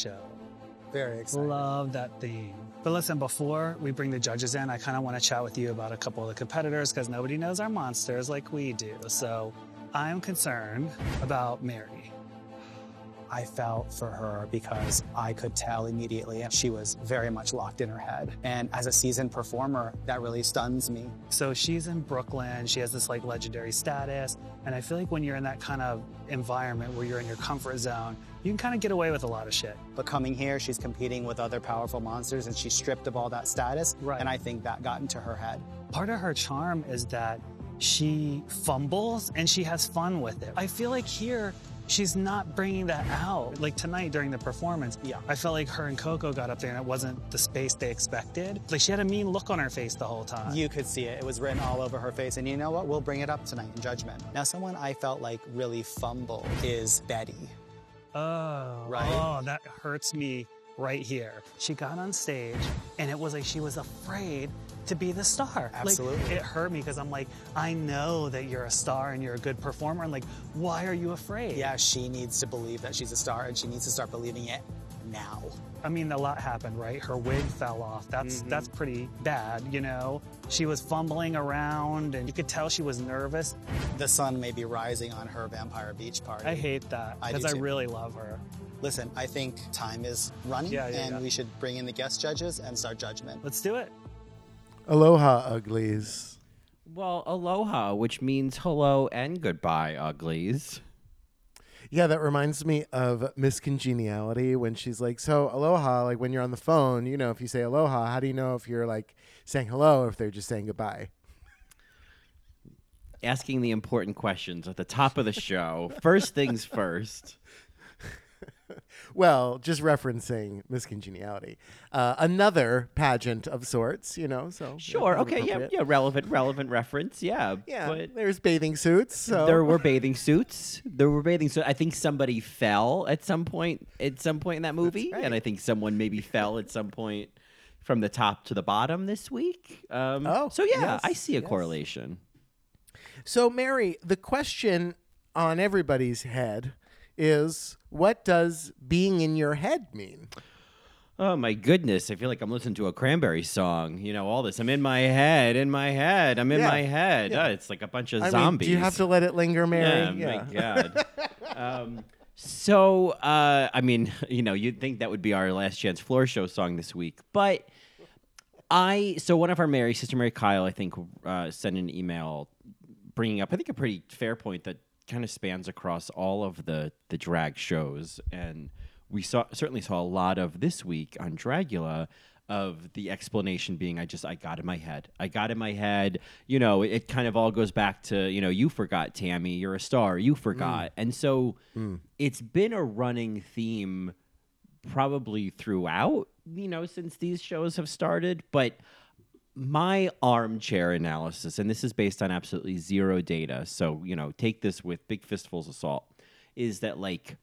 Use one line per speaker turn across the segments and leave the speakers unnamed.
show.
Very excited.
Love that theme. But listen, before we bring the judges in, I kind of want to chat with you about a couple of the competitors because nobody knows our monsters like we do. So I'm concerned about Merrie.
I felt for her because I could tell immediately she was very much locked in her head. And as a seasoned performer, that really stuns me.
So she's in Brooklyn. She has this like legendary status. And I feel like when you're in that kind of environment where you're in your comfort zone, you can kind of get away with a lot of shit.
But coming here, she's competing with other powerful monsters and she's stripped of all that status.
Right.
And I think that got into her head.
Part of her charm is that she fumbles and she has fun with it. I feel like here, she's not bringing that out. Like tonight during the performance,
Yeah.
I felt like her and Koco got up there and it wasn't the space they expected. Like she had a mean look on her face the whole time.
You could see it. It was written all over her face. And you know what? We'll bring it up tonight in judgment. Now, someone I felt like really fumbled is Betty.
Oh,
Right?
Oh, that hurts me right here. She got on stage and it was like she was afraid to be the star. Like,
Absolutely.
it hurt me because I'm like, I know that you're a star and you're a good performer. And like, why are you afraid?
Yeah, she needs to believe that she's a star and she needs to start believing it now.
I mean, a lot happened, right? Her wig fell off. That's mm-hmm. that's pretty bad, you know. She was fumbling around, and you could tell she was nervous.
The sun may be rising on her Vampire Beach party.
I hate that because I,
too.
really love her.
Listen, I think time is running
Yeah, yeah,
and
yeah.
we should bring in the guest judges and start judgment.
Let's do it.
Aloha, uglies.
Well, aloha, which means hello and goodbye, uglies.
Yeah, that reminds me of Miss Congeniality when she's like, "So aloha." Like when you're on the phone, you know, if you say aloha, how do you know if you're like saying hello or if they're just saying goodbye?
Asking the important questions at the top of the show. first things first.
Well, just referencing Miss Congeniality, uh, another pageant of sorts, you know. So
Sure. Okay. Yeah. Yeah. Relevant. Relevant reference. Yeah.
yeah.
But
There's bathing suits. So
there were bathing suits. There were bathing suits. I think somebody fell at some point. At some point in that movie,
right.
and I think someone maybe fell at some point from the top to the bottom this week. Um,
Oh,
So yeah,
yes,
I see a
yes.
correlation.
So, Mary, the question on everybody's head is what does being in your head mean?
Oh my goodness! I feel like I'm listening to a Cranberry song. You know, all this. I'm in my head, in my head. I'm in
Yeah,
my head.
yeah.
Oh, it's like a bunch of
I
zombies.
mean, do you have to let it linger, Mary?
Yeah, my God. um, so, uh, I mean, you know, you'd think that would be our last chance floor show song this week, but I. So one of our Mary, Sister Mary Kyle, I think, uh, sent an email bringing up, I think, a pretty fair point that kind of spans across all of the the drag shows, and we saw certainly saw a lot of this week on Dragula of the explanation being I just I got in my head. I got in my head, you know, it, it kind of all goes back to, you know, you forgot Tammy, you're a star, you mm. forgot. And so mm. it's been a running theme probably throughout, you know, since these shows have started, but my armchair analysis, and this is based on absolutely zero data, so you know, take this with big fistfuls of salt, is that like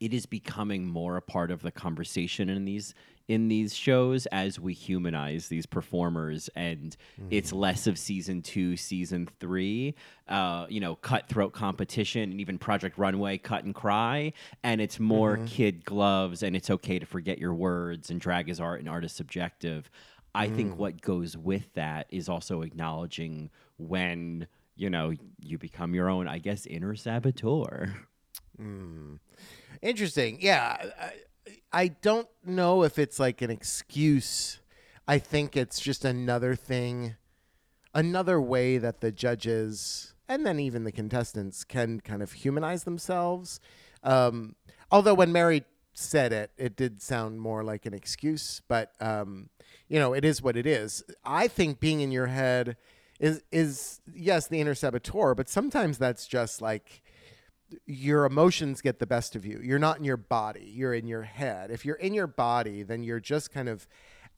it is becoming more a part of the conversation in these in these shows as we humanize these performers and it's less of season two season three uh, you know cutthroat competition and even project runway cut and cry and it's more kid gloves and it's okay to forget your words and drag is art and art is subjective i think what goes with that is also acknowledging when you know you become your own i guess inner saboteur
Interesting. Yeah. I, I don't know if it's like an excuse. I think it's just another thing, another way that the judges and then even the contestants can kind of humanize themselves. Um, although when Merrie said it, it did sound more like an excuse, but um, you know, it is what it is. I think being in your head is is yes the inner saboteur, but sometimes that's just like your emotions get the best of you. You're not in your body, you're in your head. If you're in your body, then you're just kind of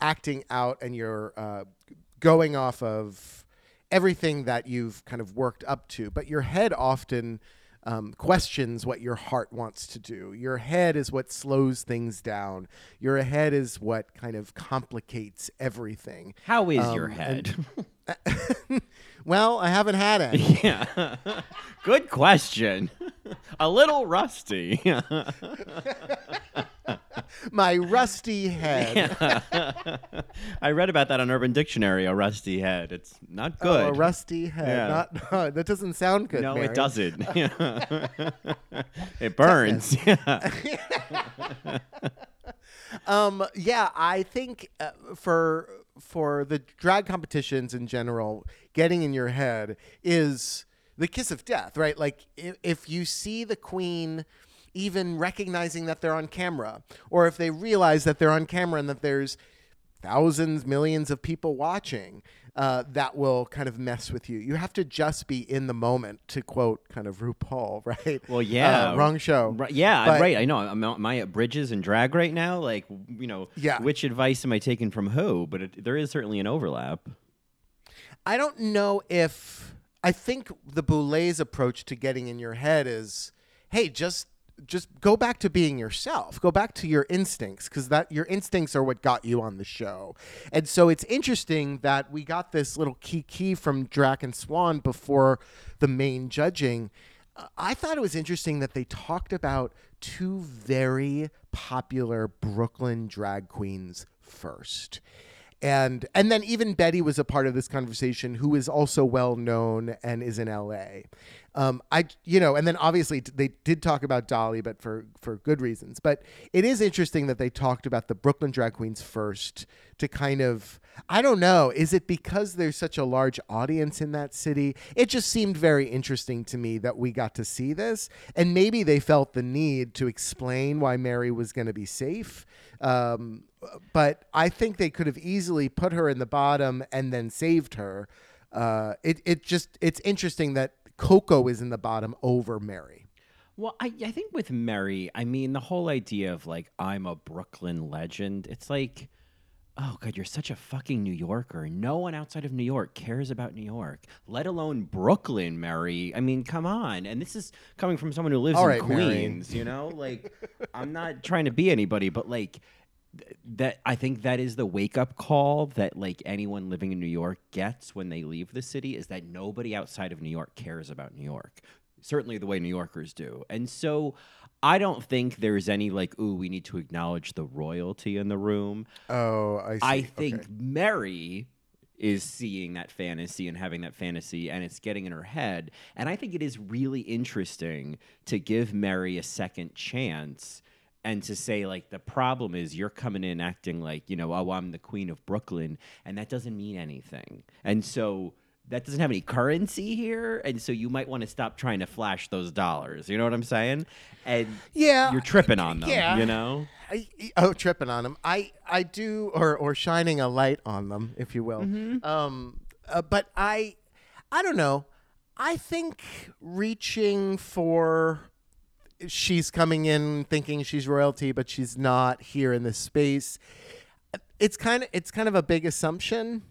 acting out and you're uh, going off of everything that you've kind of worked up to. But your head often um, questions what your heart wants to do. Your head is what slows things down. Your head is what kind of complicates everything.
how is your
Um,
head
Well, I haven't had any.
Yeah. Good question. A little rusty.
My rusty head.
I read about that on Urban Dictionary, a rusty head. It's not
Oh,
good.
a rusty head.
Yeah.
Not, no, that doesn't sound good.
no,
Mary.
it doesn't. it burns.
Um, yeah, I think uh, for for the drag competitions in general, getting in your head is the kiss of death, right? Like if, if you see the queen even recognizing that they're on camera, or if they realize that they're on camera and that there's thousands, millions of people watching, uh, that will kind of mess with you. You have to just be in the moment, to quote kind of RuPaul, right?
Well, yeah.
Uh, wrong show.
Right, yeah,
But-
right. I know. Am, am I at Bridges and Drag right now? Like, you know,
Yeah.
which advice am I taking from who? But it, there is certainly an overlap.
I don't know if I think the Boulets approach to getting in your head is, hey, just just go back to being yourself. Go back to your instincts because that your instincts are what got you on the show. And so it's interesting that we got this little key key from Drac and Swan before the main judging. I thought it was interesting that they talked about two very popular Brooklyn drag queens first and and then even Betty was a part of this conversation, who is also well known and is in L.A. Um, I you know, and then obviously they did talk about Dahli, but for for good reasons. But it is interesting that they talked about the Brooklyn drag queens first to kind of I don't know, is it because there's such a large audience in that city? It just seemed very interesting to me that we got to see this, and maybe they felt the need to explain why Merrie was going to be safe. Um, but I think they could have easily put her in the bottom and then saved her. Uh, it it just it's interesting that Koco is in the bottom over Merrie.
Well, I, I think with Merrie, I mean, the whole idea of like, I'm a Brooklyn legend, it's like, oh, God, you're such a fucking New Yorker. No one outside of New York cares about New York, let alone Brooklyn, Mary. I mean, come on. And this is coming from someone who lives
All
in
right, Mary.
Queens, you know? Like, I'm not trying to be anybody, but like, th- that I think that is the wake up call that like anyone living in New York gets when they leave the city is that nobody outside of New York cares about New York. Certainly the way New Yorkers do. And so I don't think there's any like, ooh, we need to acknowledge the royalty in the room.
Oh, I see.
I think Merrie is seeing that fantasy and having that fantasy and it's getting in her head. And I think it is really interesting to give Merrie a second chance and to say like the problem is you're coming in acting like, you know, oh, I'm the queen of Brooklyn and that doesn't mean anything. And so that doesn't have any currency here and so you might want to stop trying to flash those dollars. You know what I'm saying? And
Yeah,
you're tripping on them,
yeah.
you know?
I, oh, tripping on them. I, I do, or or shining a light on them, if you will. Um, uh, but I, I don't know. I think reaching for, she's coming in thinking she's royalty, but she's not here in this space. It's kind of it's kind of a big assumption.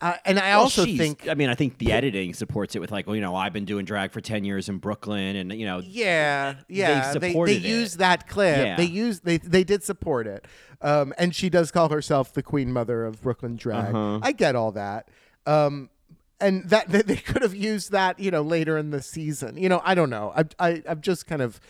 Uh, and I
Well,
also think
I mean, I think the editing supports it with like, well, you know, I've been doing drag for ten years in Brooklyn, and you know,
Yeah, yeah. They, they
supported it.
use that clip.
Yeah.
They use they they did support it. Um, and she does call herself the queen mother of Brooklyn drag.
Uh-huh.
I get all that. Um, and that they, they could have used that, you know, later in the season. You know, I don't know. I, I I'm just kind of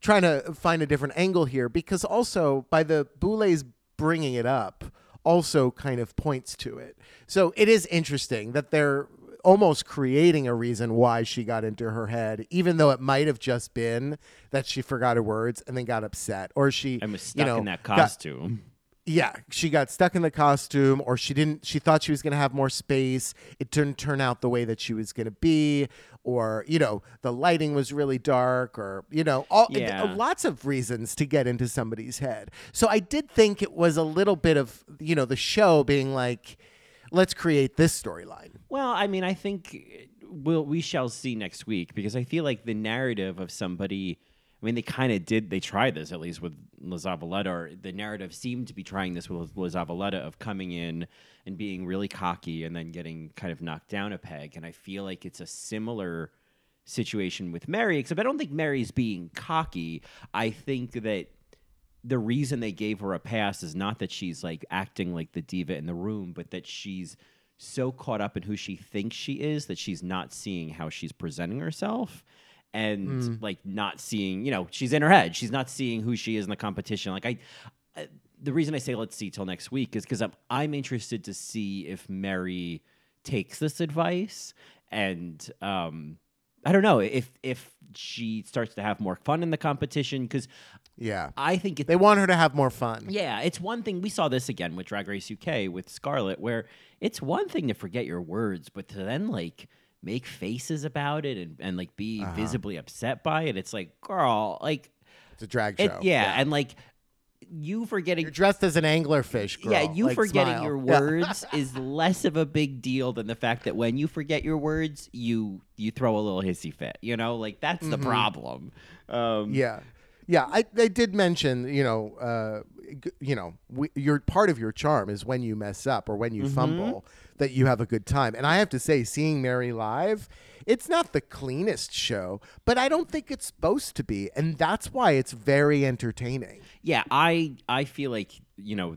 trying to find a different angle here because also by the Boulets bringing it up also kind of points to it. So it is interesting that they're almost creating a reason why she got into her head, even though it might have just been that she forgot her words and then got upset, or she
I was
you
stuck
know,
in that
got-
costume.
yeah, she got stuck in the costume, or she didn't. She thought she was going to have more space. It didn't turn out the way that she was going to be, or you know, the lighting was really dark, or you know, all uh,
Yeah.
lots of reasons to get into somebody's head. So I did think it was a little bit of you know the show being like, let's create this storyline.
Well, I mean, I think uh, we'll, we shall see next week because I feel like the narrative of somebody. I mean, they kind of did. They tried this at least with La Zavaleta. Or the narrative seemed to be trying this with La Zavaleta of coming in and being really cocky and then getting kind of knocked down a peg. And I feel like it's a similar situation with Merrie, except I don't think Merrie's being cocky. I think that the reason they gave her a pass is not that she's like acting like the diva in the room, but that she's so caught up in who she thinks she is that she's not seeing how she's presenting herself and like not seeing, you know, she's in her head. She's not seeing who she is in the competition. Like I, I the reason I say let's see till next week is because I'm I'm interested to see if Merrie takes this advice and um I don't know if if she starts to have more fun in the competition because
Yeah.
I think
They want her to have more fun.
yeah, it's one thing. We saw this again with Drag Race UK with Scarlett, where it's one thing to forget your words, but to then like make faces about it and, and like be
Uh-huh.
visibly upset by it. It's like, girl, like,
It's a drag
it,
show.
yeah, and like you forgetting.
You're dressed as an anglerfish girl.
yeah, you
like,
forgetting
smile.
your
Yeah.
words is less of a big deal than the fact that when you forget your words, you you throw a little hissy fit. You know, like that's the problem. Um,
Mm-hmm. Yeah, yeah. I, I did mention, you know, uh, you know, we, your part of your charm is when you mess up or when you
Mm-hmm.
fumble that you have a good time. And I have to say, seeing Merrie live, it's not the cleanest show, but I don't think it's supposed to be, and that's why it's very entertaining.
yeah i i feel like you know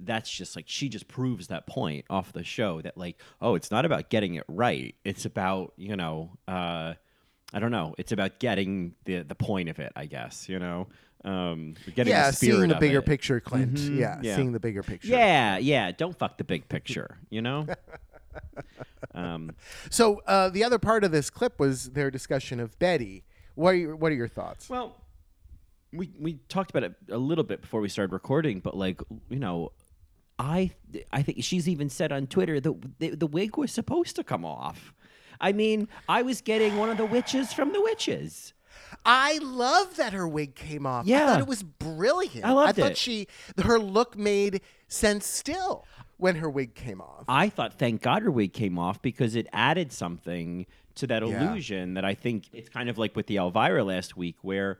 that's just like she just proves that point off the show that like oh it's not about getting it right it's about you know uh i don't know it's about getting the the point of it i guess you know um getting
yeah,
the spirit
seeing the bigger
it.
picture, Clint.
Mhm,
Yeah,
yeah.
seeing the bigger picture.
yeah yeah don't fuck the big picture you know um
So uh, the other part of this clip was their discussion of Betty. What are your, what are your thoughts?
Well, we we talked about it a little bit before we started recording, but like you know, I I think she's even said on Twitter that the, the wig was supposed to come off. I mean, I was getting one of the witches from the witches.
I love that her wig came off.
Yeah.
I thought it was brilliant.
I loved I
thought
it.
she her look made sense still when her wig came off.
I thought, thank God, her wig came off because it added something to that
Yeah.
illusion that I think it's kind of like with the Elvira last week, where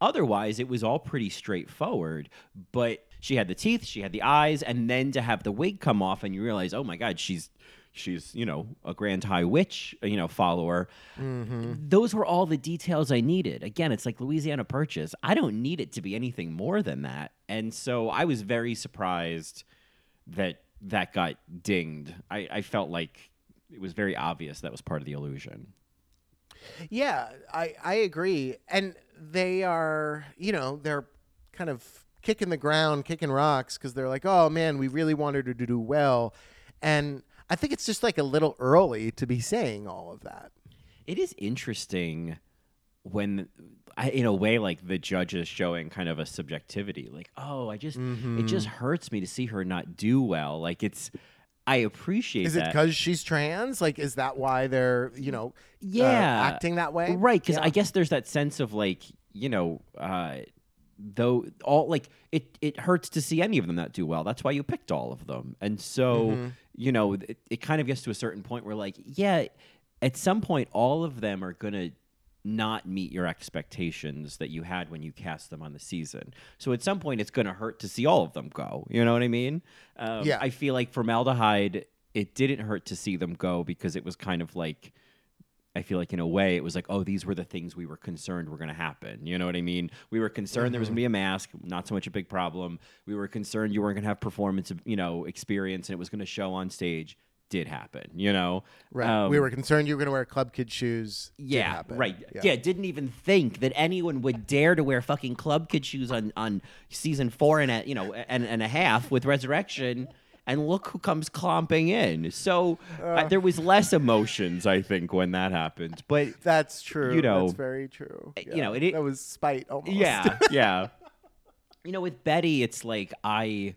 otherwise it was all pretty straightforward. But she had the teeth, she had the eyes, and then to have the wig come off, and you realize, oh my God, she's she's you know a grand high witch uh, you know follower mm-hmm. those were all the details i needed again it's like louisiana purchase i don't need it to be anything more than that and so i was very surprised that that got dinged. I, I felt like it was very obvious that was part of the illusion.
Yeah, I I agree. And they are, you know, they're kind of kicking the ground, kicking rocks because they're like, "Oh man, we really wanted her to do well." And I think it's just like a little early to be saying all of that.
It is interesting when, I- in a way, like the judge is showing kind of a subjectivity. Like, oh, I just, it just
Mm-hmm.
hurts me to see her not do well. Like, it's, I appreciate
Is it because she's trans? Like, is that why they're, you know, uh,
Yeah.
acting that way?
Right, because
Yeah.
I guess there's that sense of like, you know, uh, though all like it it hurts to see any of them that do well. That's why you picked all of them. And so,
Mm-hmm.
you know, it, it kind of gets to a certain point where like, yeah, at some point all of them are going to not meet your expectations that you had when you cast them on the season. So at some point it's going to hurt to see all of them go. You know what I mean? Um,
Yeah.
I feel like Formelda Hyde it didn't hurt to see them go because it was kind of like I feel like in a way it was like, oh, these were the things we were concerned were going to happen. You know what I mean? We were concerned there was going to be a mask, not so much a big problem. We were concerned you weren't going to have performance, you know, experience, and it was going to show on stage. Did happen, you know?
Right.
Um,
we were concerned you were going to wear club kid shoes.
Yeah,
happen.
right. Yeah. didn't even think that anyone would dare to wear fucking club kid shoes on on season four and a you know and and a half with Resurrection. And look who comes clomping in. So uh, there was less emotions, I think, when that happened. But
That's true.
You know,
that's very true.
you know, it- it-
that was spite almost.
yeah, yeah. You know, with Betty, it's like I,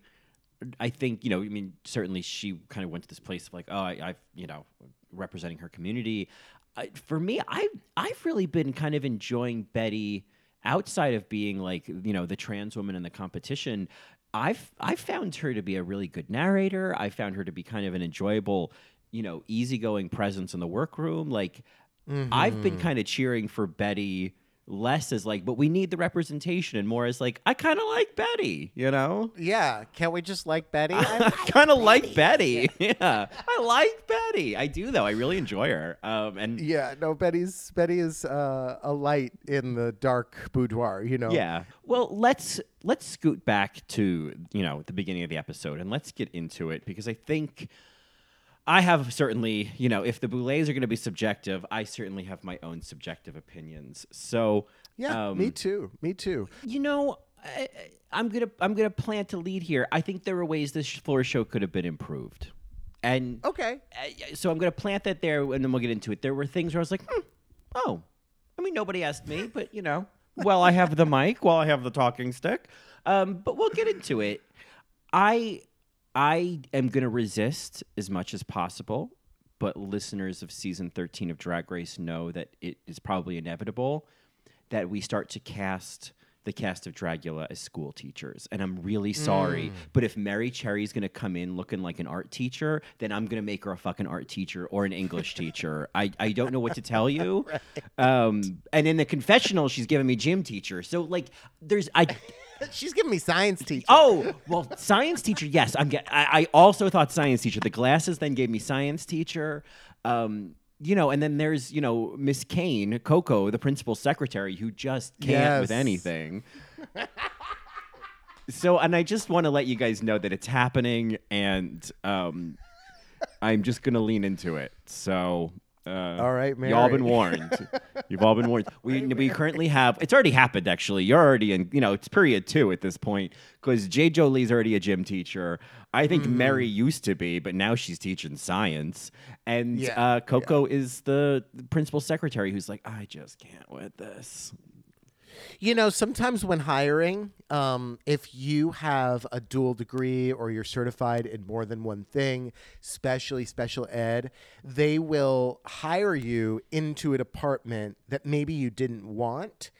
I think you know. I mean, certainly she kind of went to this place of like, oh, I, I've you know, representing her community. I, for me, I I've really been kind of enjoying Betty outside of being like you know the trans woman in the competition. I've I found her to be a really good narrator. I found her to be kind of an enjoyable, you know, easygoing presence in the workroom. Like I've been mm-hmm. kind of cheering for Betty less as like, but we need the representation, and more as like, I kind of like Betty, you know.
Yeah. Can't we just like Betty?
I kind of like Betty. Yeah, I like Betty. I do though. I really enjoy her. Um, and
yeah. No, Betty's Betty is uh, a light in the dark boudoir. You know.
Yeah. Well, let's let's scoot back to you know the beginning of the episode and let's get into it because I think I have certainly, you know, if the boulets are going to be subjective, I certainly have my own subjective opinions. So,
Yeah,
um,
me too. Me too.
You know, I, I'm gonna I'm gonna plant a lead here. I think there were ways this floor show could have been improved, and
Okay.
uh, so I'm gonna plant that there, and then we'll get into it. There were things where I was like, hmm, oh, I mean, nobody asked me, but you know, well, I have the mic, while I have the talking stick. Um, but we'll get into it. I I am gonna resist as much as possible, but listeners of season 13 of Drag Race know that it is probably inevitable that we start to cast the cast of Dragula as school teachers. And I'm really sorry. But if Merrie Cherry's gonna come in looking like an art teacher, then I'm gonna make her a fucking art teacher or an English teacher. I, I don't know what to tell you. um, and in the confessional, she's giving me gym teacher. So like there's I
She's giving me science teacher.
Oh well, science teacher. Yes, I'm. Get, I, I also thought science teacher. The glasses then gave me science teacher. Um, you know, and then there's you know Miss Caine, Koco, the principal secretary, who just can't with anything. so, and I just want to let you guys know that it's happening, and um, I'm just gonna lean into it. So. Uh,
All right, Mary.
y'all been warned. You've all been warned. We we currently have. It's already happened. Actually, you're already in. You know, it's period two at this point because J. Jolie's already a gym teacher. I think
Mm-hmm.
Merrie used to be, but now she's teaching science. And
Yeah,
uh, Koco is the principal secretary who's like, I just can't with this.
You know, sometimes when hiring, um, if you have a dual degree or you're certified in more than one thing, especially special ed, they will hire you into a department that maybe you didn't want,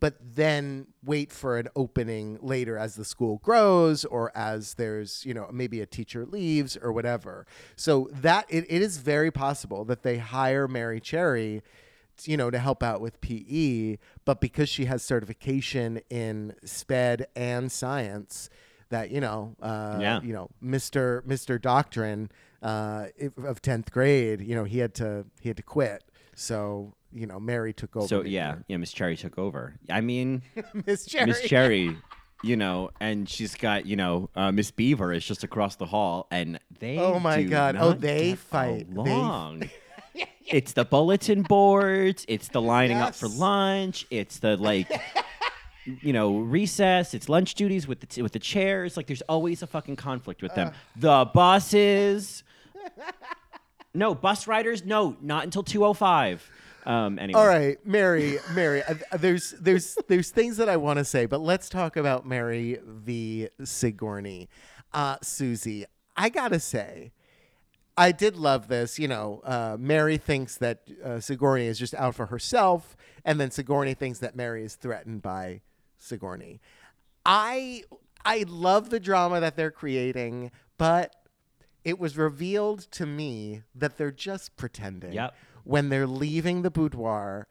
but then wait for an opening later as the school grows or as there's, you know, maybe a teacher leaves or whatever. So that it, it is very possible that they hire Merrie Cherry you know, to help out with PE, but because she has certification in SPED and science, that you know, uh,
Yeah.
you know, Mister Mister Doctrine uh, of tenth grade, you know, he had to he had to quit. So you know, Merrie took over.
So yeah,
year.
yeah, Miss Cherry took over. I mean,
Miss Cherry.
Miss Cherry, you know, and she's got you know uh, Miss Beaver is just across the hall, and they
Oh my God. Oh, they fight. They-
along. it's the bulletin boards. It's the lining up for
Yes.
lunch. It's the like. You know, recess. It's lunch duties with the t- with the chairs. Like, there's always a fucking conflict with them. the buses. No, bus riders. No, not until two oh five. Um. Anyway.
All right, Mary, Mary. uh, there's there's there's things that I want to say, but let's talk about Merrie v. Sigourney. Uh, Susie, I gotta say, I did love this. You know, uh, Merrie thinks that uh, Sigourney is just out for herself, and then Sigourney thinks that Merrie is threatened by Sigourney. I I love the drama that they're creating, but it was revealed to me that they're just pretending
Yep.
when they're leaving the boudoir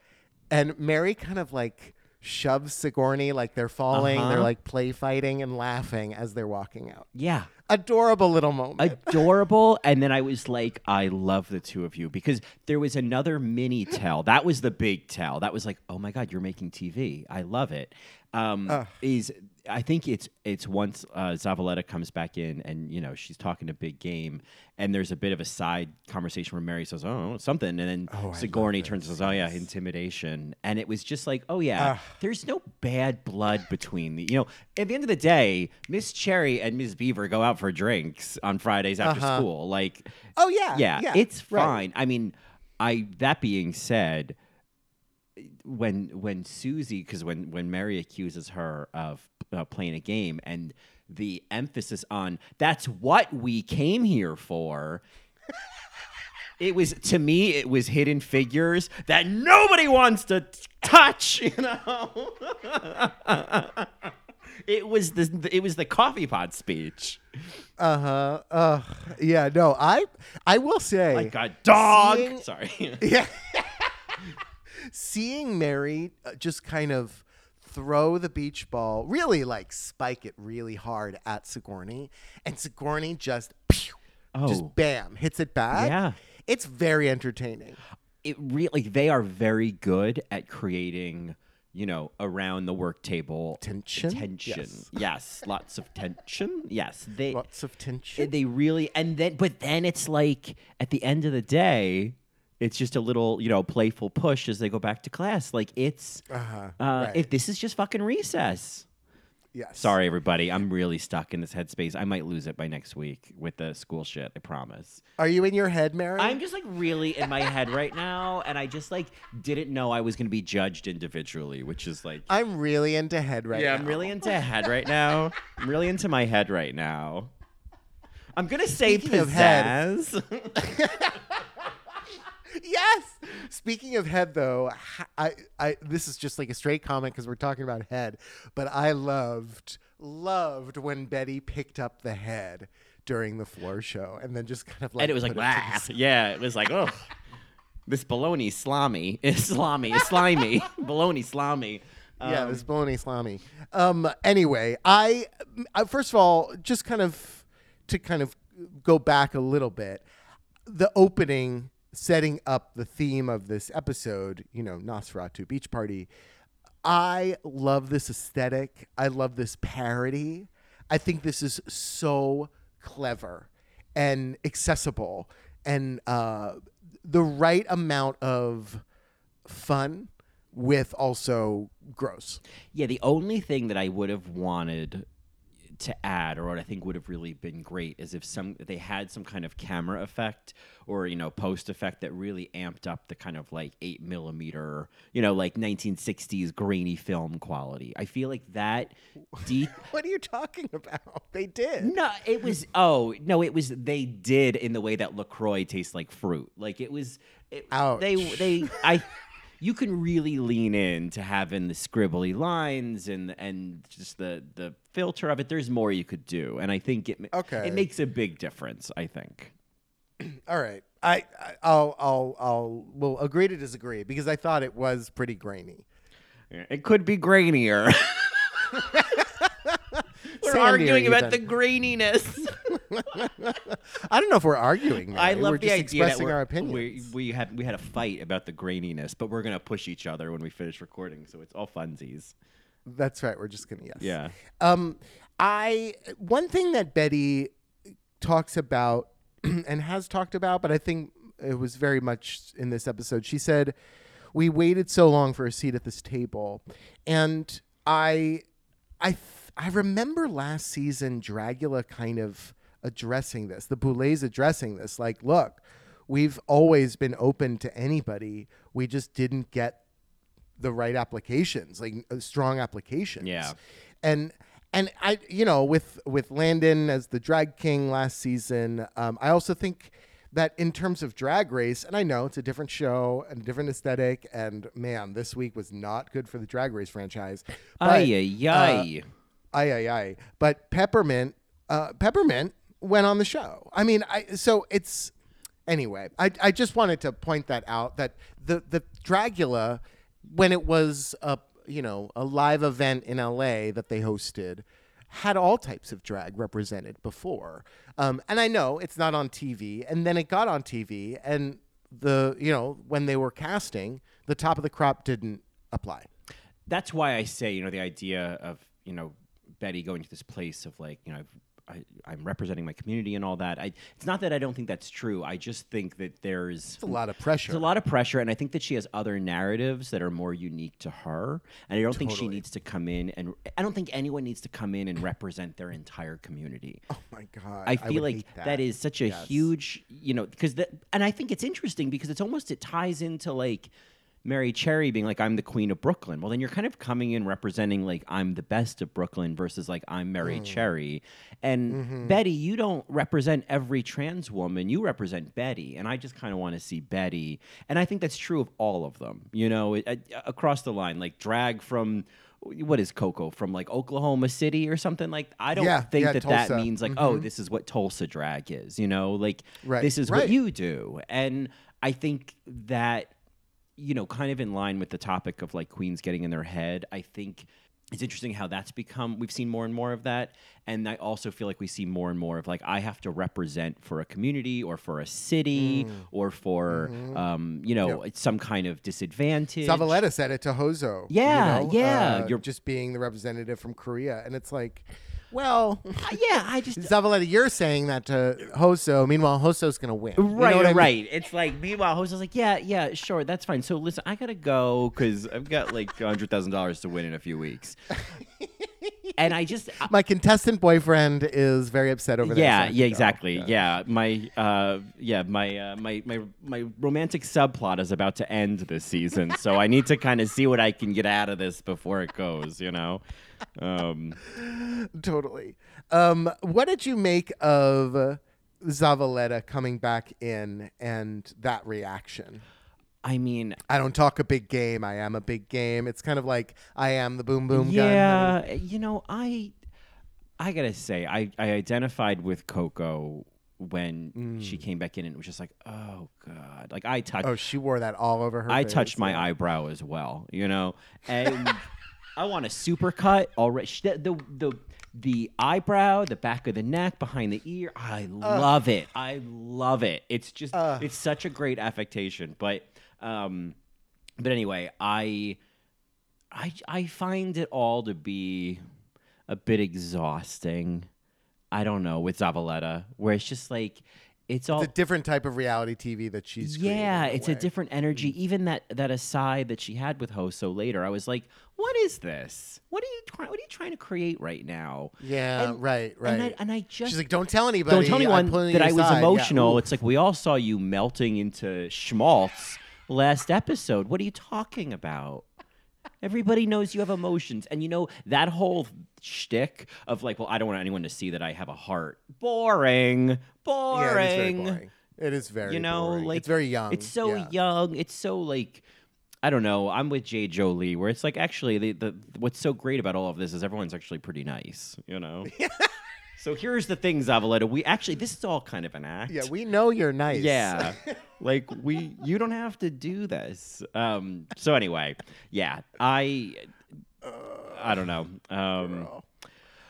and Merrie kind of like shoves Sigourney like they're falling,
Uh-huh.
they're like play fighting and laughing as they're walking out.
Yeah.
Adorable little moment.
adorable and then i was like i love the two of you because there was another mini tell that was the big tell that was like oh my god you're making tv i love it um, is i think it's it's once uh, zavaleta comes back in and you know she's talking a big game and there's a bit of a side conversation where merrie says oh something. And then
Oh,
sigourney turns and says oh yeah intimidation. And it was just like oh yeah there's no bad blood between the you know at the end of the day miss cherry and Miss beaver go out for drinks on fridays after
Uh-huh.
school. Like
oh yeah.
yeah,
yeah.
it's
right.
fine. I mean i that being said when when susie because when when merrie accuses her of uh, playing a game and the emphasis on that's what we came here for it was to me it was hidden figures that nobody wants to t- touch you know it was the it was the coffee pot speech
Uh-huh. Uh yeah, no. I I will say
like a dog
Seeing-
sorry
Yeah. Seeing Merrie uh, just kind of throw the beach ball, really like spike it really hard at Sigourney, and Sigourney just, pew,
Oh.
just bam, hits it back.
Yeah.
It's very entertaining.
it really they are very good at creating you know, around the work table.
Tension?
Tension.
Yes.
Yes. Lots of tension. Yes. They
Lots of tension.
they really and then but then it's like at the end of the day it's just a little you know playful push as they go back to class like it's
Uh-huh.
uh,
Right.
if this is just fucking recess
yes.
sorry everybody i'm really stuck in this headspace i might lose it by next week with the school shit i promise
Are you in your head, Mary?
i'm just like really in my head right now and i just like didn't know i was going to be judged individually which is like
I'm really into head right now.
yeah,
now.
I'm really into head right now. I'm really into my head right now. I'm gonna say
Speaking
pizzazz.
Yes. Speaking of head, though, I, I this is just like a straight comment because we're talking about head, but I loved loved when Betty picked up the head during the floor show and then just kind of like
and it was like,
the
Yeah, it was like, oh, this baloney slimy is slimy, is slimy, baloney slimy.
yeah,
Um,
this bologna salami. Um, anyway, I uh, first of all just kind of to kind of go back a little bit, the opening setting up the theme of this episode, you know, Nosferatu Beach Party. I love this aesthetic. I love this parody. I think this is so clever and accessible and uh, the right amount of fun with also gross.
Yeah, the only thing that I would have wanted to add, or what I think would have really been great, is if some they had some kind of camera effect or you know post effect that really amped up the kind of like eight millimeter, you know, like 1960s grainy film quality. I feel like that deep.
What are you talking about? They did.
No, it was. Oh no, it was. They did in the way that Lacroix tastes like fruit. Like it was. It, They they I. You can really lean in to having the scribbly lines and and just the the filter of it. There's more you could do, and I think it
Okay.
it makes a big difference. I think.
All right. I, I I'll I'll I'll will agree to disagree because I thought it was pretty grainy.
It could be grainier. We're
Sandier
arguing about
even.
the graininess.
I don't know if we're arguing.
I love
we're
the
just
idea that
expressing
we're,
our
we
opinions.
we had we had a fight about the graininess, but we're gonna push each other when we finish recording, so it's all funsies.
That's right. We're just gonna yes.
Yeah.
Um, I one thing that Betty talks about and has talked about, but I think it was very much in this episode. She said, "We waited so long for a seat at this table," and I, I, I remember last season Dragula kind of addressing this. The Boulets addressing this, like, look. We've always been open to anybody. We just didn't get the right applications, like uh, strong applications.
Yeah.
And and I you know with with Landon as the drag king last season, um, I also think that in terms of drag race, and I know it's a different show and a different aesthetic, and man, this week was not good for the drag race franchise. But,
Ay ay ay.
Aye, aye, aye. But Peppermint, uh, Peppermint went on the show. I mean, I so it's anyway. I I just wanted to point that out that the the Dragula, when it was a you know a live event in L.A. that they hosted, had all types of drag represented before. Um, and I know it's not on TV, and then it got on TV, and the you know when they were casting, the top of the crop didn't apply.
That's why I say, you know, the idea of, you know, Betty going to this place of like, you know, I've, I, I'm representing my community and all that. I, it's not that I don't think that's true. I just think that there's
It's a lot of pressure.
There's a lot of pressure, and I think that she has other narratives that are more unique to her. And I don't think she needs to come in and I don't think anyone needs to come in and represent their entire community.
Oh my god!
I feel like
hate
that is such a
Yes.
huge, you know, because that, and I think it's interesting because it's almost it ties into like Merrie Cherry being like I'm the queen of Brooklyn. Well, then you're kind of coming in representing like I'm the best of Brooklyn versus like I'm Merrie
Mm.
Cherry. And
Mm-hmm.
Betty, you don't represent every trans woman. You represent Betty, and I just kind of want to see Betty. And I think that's true of all of them. You know, it, uh, across the line, like drag from. What is Koco from like Oklahoma City or something like? I don't
Yeah,
think
yeah,
that that means like, oh, this is what Tulsa drag is, you know, like
Right,
this is
right.
what you do. And I think that, you know, kind of in line with the topic of like queens getting in their head, I think it's interesting how that's become we've seen more and more of that. And i also feel like we see more and more of like i have to represent for a community or for a city or for um, you know some kind of disadvantage.
Zavaleta said it to Hoso. you
Yeah,
know,
yeah,
uh,
you're-
just being the representative from Korea, and it's like, well,
Uh, yeah i just
Zavaleta, you're saying that to Hoso. Meanwhile, Hoso's gonna win. You know
Right,
I mean?
right. It's like meanwhile, host is like, yeah, yeah, sure, that's fine. So listen, I gotta go because I've got like hundred thousand dollars to win in a few weeks, and I just, I-
My contestant boyfriend is very upset over so I
yeah,
have to
yeah, exactly, yeah. My, uh, yeah, my, uh, my, my, my romantic subplot is about to end this season, so I need to kind of see what I can get out of this before it goes. You know, um,
totally. Um, what did you make of Zavaleta coming back in and that reaction?
I mean,
I don't talk a big game. I am a big game. It's kind of like I am the boom boom gun.
yeah, you know, I I gotta say, I I identified with Koco when mm. she came back in and it was just like, oh god, like I touched,
Oh, she wore that all over her.
I
face,
touched my
yeah.
eyebrow as well, you know, and I want a super cut already. The, the the the eyebrow, the back of the neck, behind the ear, I love it. I love it. It's just it's such a great affectation, but um, but anyway, I I I find it all to be a bit exhausting. I don't know with Zavaleta, where it's just like it's all
It's a different type of reality TV that she's.
yeah, it's a
way.
different energy. Even that that aside that she had with Hoso later, I was like, "What is this? What are you trying? What are you trying to create right now?"
Yeah,
And-
right, right.
And I, and I just
She's like, don't tell anybody.
don't tell anyone that I was
aside." Yeah,
emotional.
ooh.
it's like we all saw you melting into schmaltz last episode. What are you talking about? Everybody knows you have emotions, and you know that whole shtick of like, well, I don't want anyone to see that I have a heart. Boring, boring.
Yeah, it is very boring. It is very.
you know,
boring.
like
it's very young.
It's so
yeah.
young. It's so like I don't know. I'm with Jay Jolie, where it's like actually the, the what's so great about all of this is everyone's actually pretty nice. You know. so here's the thing, Zavaleta. We actually this is all kind of an act.
Yeah, we know you're nice.
Yeah. like we you don't have to do this. Um so anyway, yeah. I I don't know. Um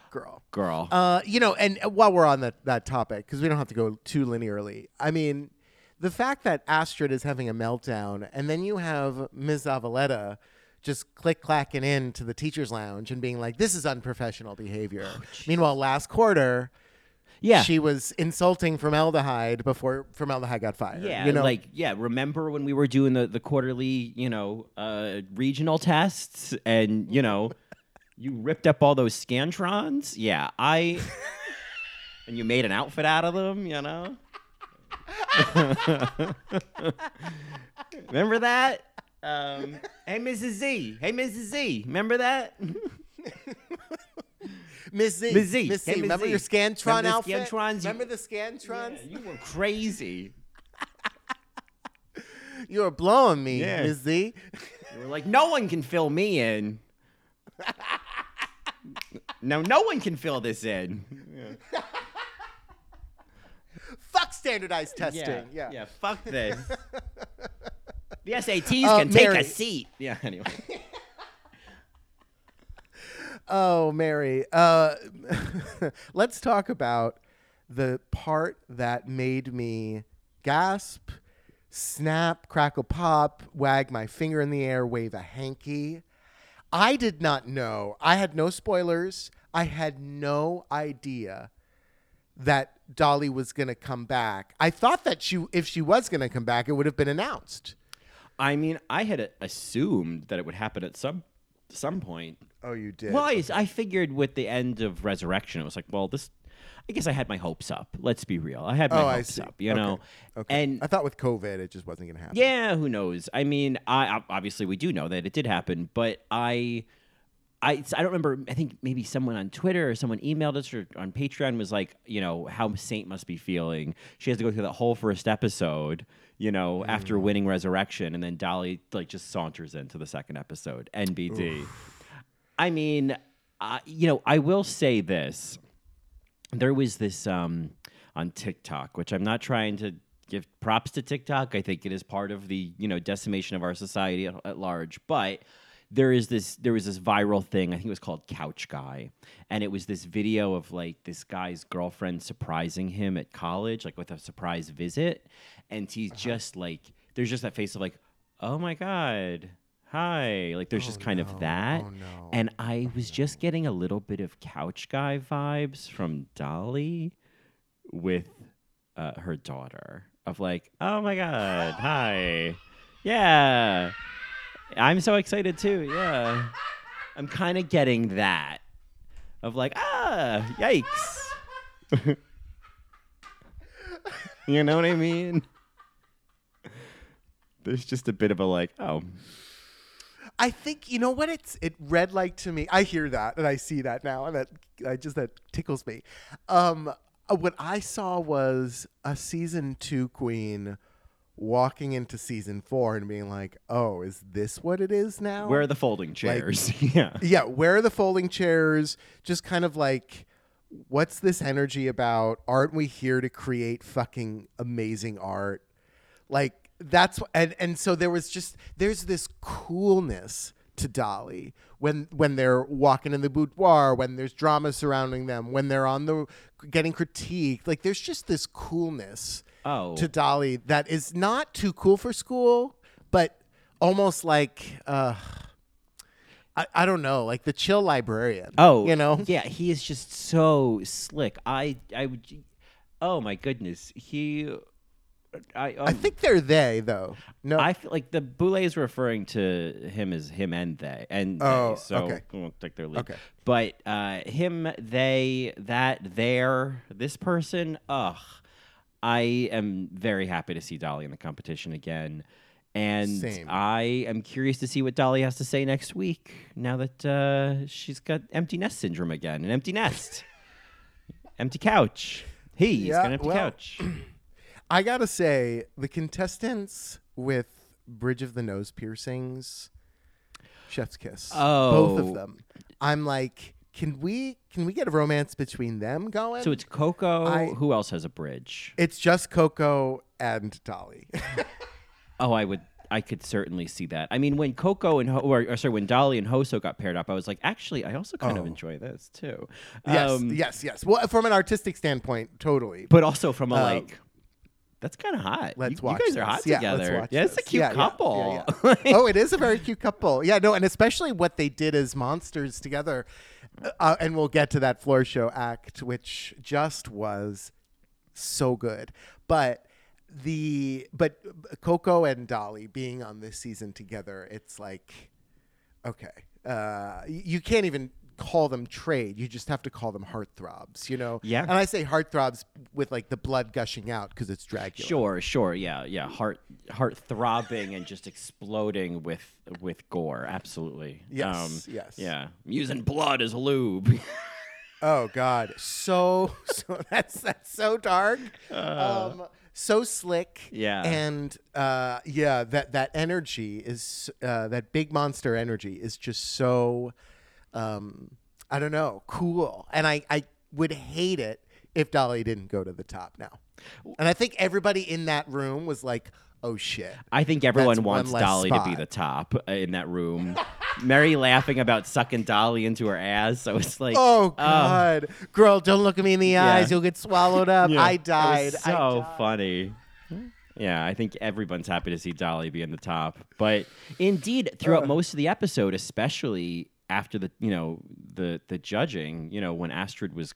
girl.
girl.
Uh, you know, and while we're on that that topic, because we don't have to go too linearly. I mean, the fact that Astrud is having a meltdown, and then you have Ms. Zavaleta just click clacking into the teachers' lounge and being like, "This is unprofessional behavior." Meanwhile, last quarter,
yeah.
she was insulting Formelda Hyde before Formelda Hyde got fired.
Yeah,
you know,
like yeah. Remember when we were doing the the quarterly, you know, uh, regional tests, and you know, you ripped up all those scantrons. Yeah, I. and you made an outfit out of them. You know. Remember that? Um, hey, Mrs. Z. Hey, Mrs. Z. Remember that?
Miss Z,
Miss Z.
Miss
Hey,
Z. Remember
Z.
your Scantron
Remember
outfit?
Scantrons?
Remember the Scantrons?
you were crazy.
You were blowing me,
Yeah.
Miss Z.
You were like, no one can fill me in. no, no one can fill this in.
Fuck standardized testing. Yeah.
yeah. Fuck this. The SATs
Uh,
can take a seat. Yeah. Anyway.
Oh, Mary. Uh, let's talk about the part that made me gasp, snap, crackle, pop, wag my finger in the air, wave a hanky. I did not know. I had no spoilers. I had no idea that Dahli was going to come back. I thought that she, if she was going to come back, it would have been announced.
I mean, I had assumed that it would happen at some some point.
Oh, you did.
Well, I, I figured with the end of Resurrection, it was like, well, this. I guess I had my hopes up. Let's be real. I had my
Oh,
hopes up. You
Okay.
know.
Okay.
And
I thought with COVID, it just wasn't going to happen.
Yeah, who knows? I mean, I obviously we do know that it did happen, but I, I, I don't remember. I think maybe someone on Twitter or someone emailed us or on Patreon was like, you know, how Saint must be feeling. She has to go through that whole first episode, you know, after winning Resurrection, and then Dahli like just saunters into the second episode. NBD. I mean, uh, you know, I will say this there was this um, on TikTok, which I'm not trying to give props to TikTok. I think it is part of the you know decimation of our society at, at large. But there is this there was this viral thing. I think it was called Couch Guy, and it was this video of like this guy's girlfriend surprising him at college, like with a surprise visit, and he's just like there's just that face of like, oh my god. Hi, like there's just kind of that,
Oh, no.
and I was just getting a little bit of couch guy vibes from Dahli with uh, her daughter of like, oh my god, hi, yeah, I'm so excited too, yeah. I'm kind of getting that of like, ah, yikes. you know what I mean? There's just a bit of a like, oh,
I think you know what it's it read like to me. I hear that and I see that now, and that I just that tickles me. Um, uh, what I saw was a season two queen walking into season four and being like, "Oh, is this what it is now?"
where are the folding chairs? yeah.
yeah, where are the folding chairs? Just kind of like, what's this energy about? Aren't we here to create fucking amazing art? Like that's and and so there was just there's this coolness to Dahli when when they're walking in the boudoir, when there's drama surrounding them, when they're on the getting critiqued. Like there's just this coolness
Oh.
to Dahli that is not too cool for school, but almost like uh I, I don't know, like the chill librarian.
Oh,
you know,
yeah, he is just so slick. I, I would, oh my goodness, he, I, um,
I think they're they though. No,
I feel like the Boulet is referring to him as him and they, and
Oh,
they, so
okay.
we won't take their lead.
Okay.
but uh, him, they, that, there, this person, ugh, I am very happy to see Dahli in the competition again. And
Same.
I am curious to see what Dahli has to say next week now that uh, she's got empty nest syndrome again. An empty nest, empty couch. He's
Yeah,
got an empty
well-
couch.
I gotta say the contestants with Bridge of the Nose piercings, Chef's Kiss, both
Oh.
of them. I'm like, can we can we get a romance between them going?
So it's Koco.
I-
Who else has a bridge?
it's just Koco and Dahli.
Oh, I would. I could certainly see that. I mean, when Koco and Ho- or, or sorry, when Dahli and Hoso got paired up, I was like, actually, I also kind of
Oh.
enjoy this too.
yes,
Um,
yes, yes. Well, from an artistic standpoint, totally.
but also from a
Uh,
like, that's kind of hot.
Let's
you,
watch.
You guys are hot
yeah,
together. Yeah, it's a cute
Yeah,
couple.
yeah, oh, it is a very cute couple. Yeah, no, and especially what they did as monsters together. Uh, and we'll get to that floor show act, which just was so good. But the but Koco and Dahli being on this season together, it's like okay, uh, you can't even call them trade. You just have to call them heartthrobs. You know.
Yeah.
And I say heartthrobs with like the blood gushing out because it's Dracula.
Sure, sure, yeah, yeah. Heart, heart throbbing and just exploding with with gore. Absolutely.
Yes,
Um,
yes.
Yeah. Using blood as lube.
Oh God, so so that's that's so dark, um, so slick.
Yeah.
and uh, yeah, that that energy is uh, that big monster energy is just so, um, I don't know, cool. And I I would hate it if Dahli didn't go to the top now. And I think everybody in that room was like, "Oh shit."
I think everyone
That's
wants
less
Dahli to be the top uh, in that room. Merrie laughing about sucking Dahli into her ass. So it's like,
Oh God, girl, don't look at me in the
Yeah.
eyes. You'll get swallowed up.
Yeah,
I
it was
died. I
so
died.
funny. Yeah, I think everyone's happy to see Dahli be in the top. But indeed, throughout most of the episode, especially after the you know the the judging, you know when Astrud was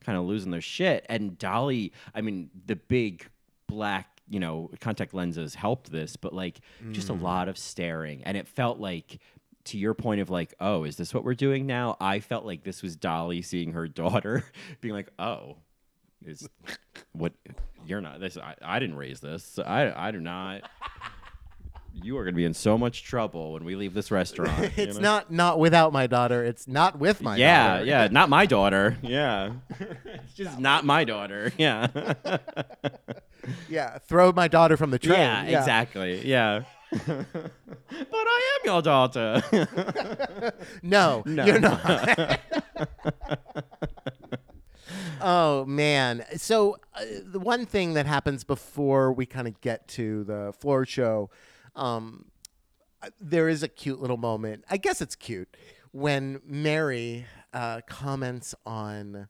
kind of losing their shit, and Dahli, I mean, the big black you know contact lenses helped this, but like just a mm. lot of staring, and it felt like. To your point of like, oh, is this what we're doing now? I felt like this was Dahli seeing her daughter, being like, oh, is what you're not this I, I didn't raise this I, I do not you are going to be in so much trouble when we leave this restaurant you
It's
know?
not not without my daughter. It's not with my
yeah
daughter.
yeah yeah. not my daughter yeah it's just not my daughter yeah
yeah. Throw my daughter from the train.
yeah exactly yeah but I am your daughter
No,
No.
you're not. oh man. So uh, the one thing that happens before we kind of get to the floor show, um, there is a cute little moment. I guess it's cute when Merrie uh, comments on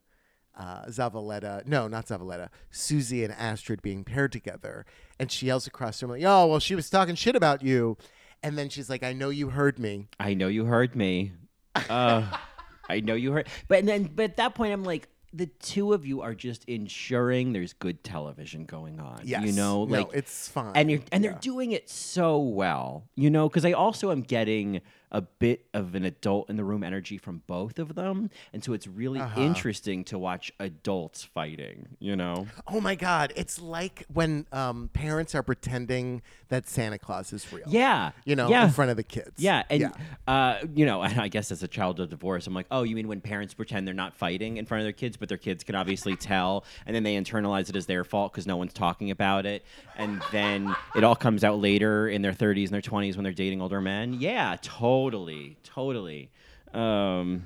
uh, Zavaleta. No, not Zavaleta. Susie and Astrud being paired together, and she yells across the room, like, "Oh, well, she was talking shit about you." And then she's like, "I know you heard me."
I know you heard me. Uh, I know you heard. But then, but at that point, I'm like, the two of you are just ensuring there's good television going on.
Yes.
You know,
No,
like
it's fine.
and you're and
Yeah.
they're doing it so well. You know, because I also am getting a bit of an adult in the room energy from both of them, and so it's really
Uh-huh.
interesting to watch adults fighting. You know.
Oh my God! It's like when um, parents are pretending that Santa Claus is real.
Yeah.
you know,
Yeah.
in front of the kids.
Yeah, and
yeah.
Uh, you know, and I guess as a child of divorce, I'm like, oh, you mean when parents pretend they're not fighting in front of their kids, but their kids can obviously tell, and then they internalize it as their fault because no one's talking about it, and then it all comes out later in their 30s and their 20s when they're dating older men. Yeah, totally, totally. Totally. Um,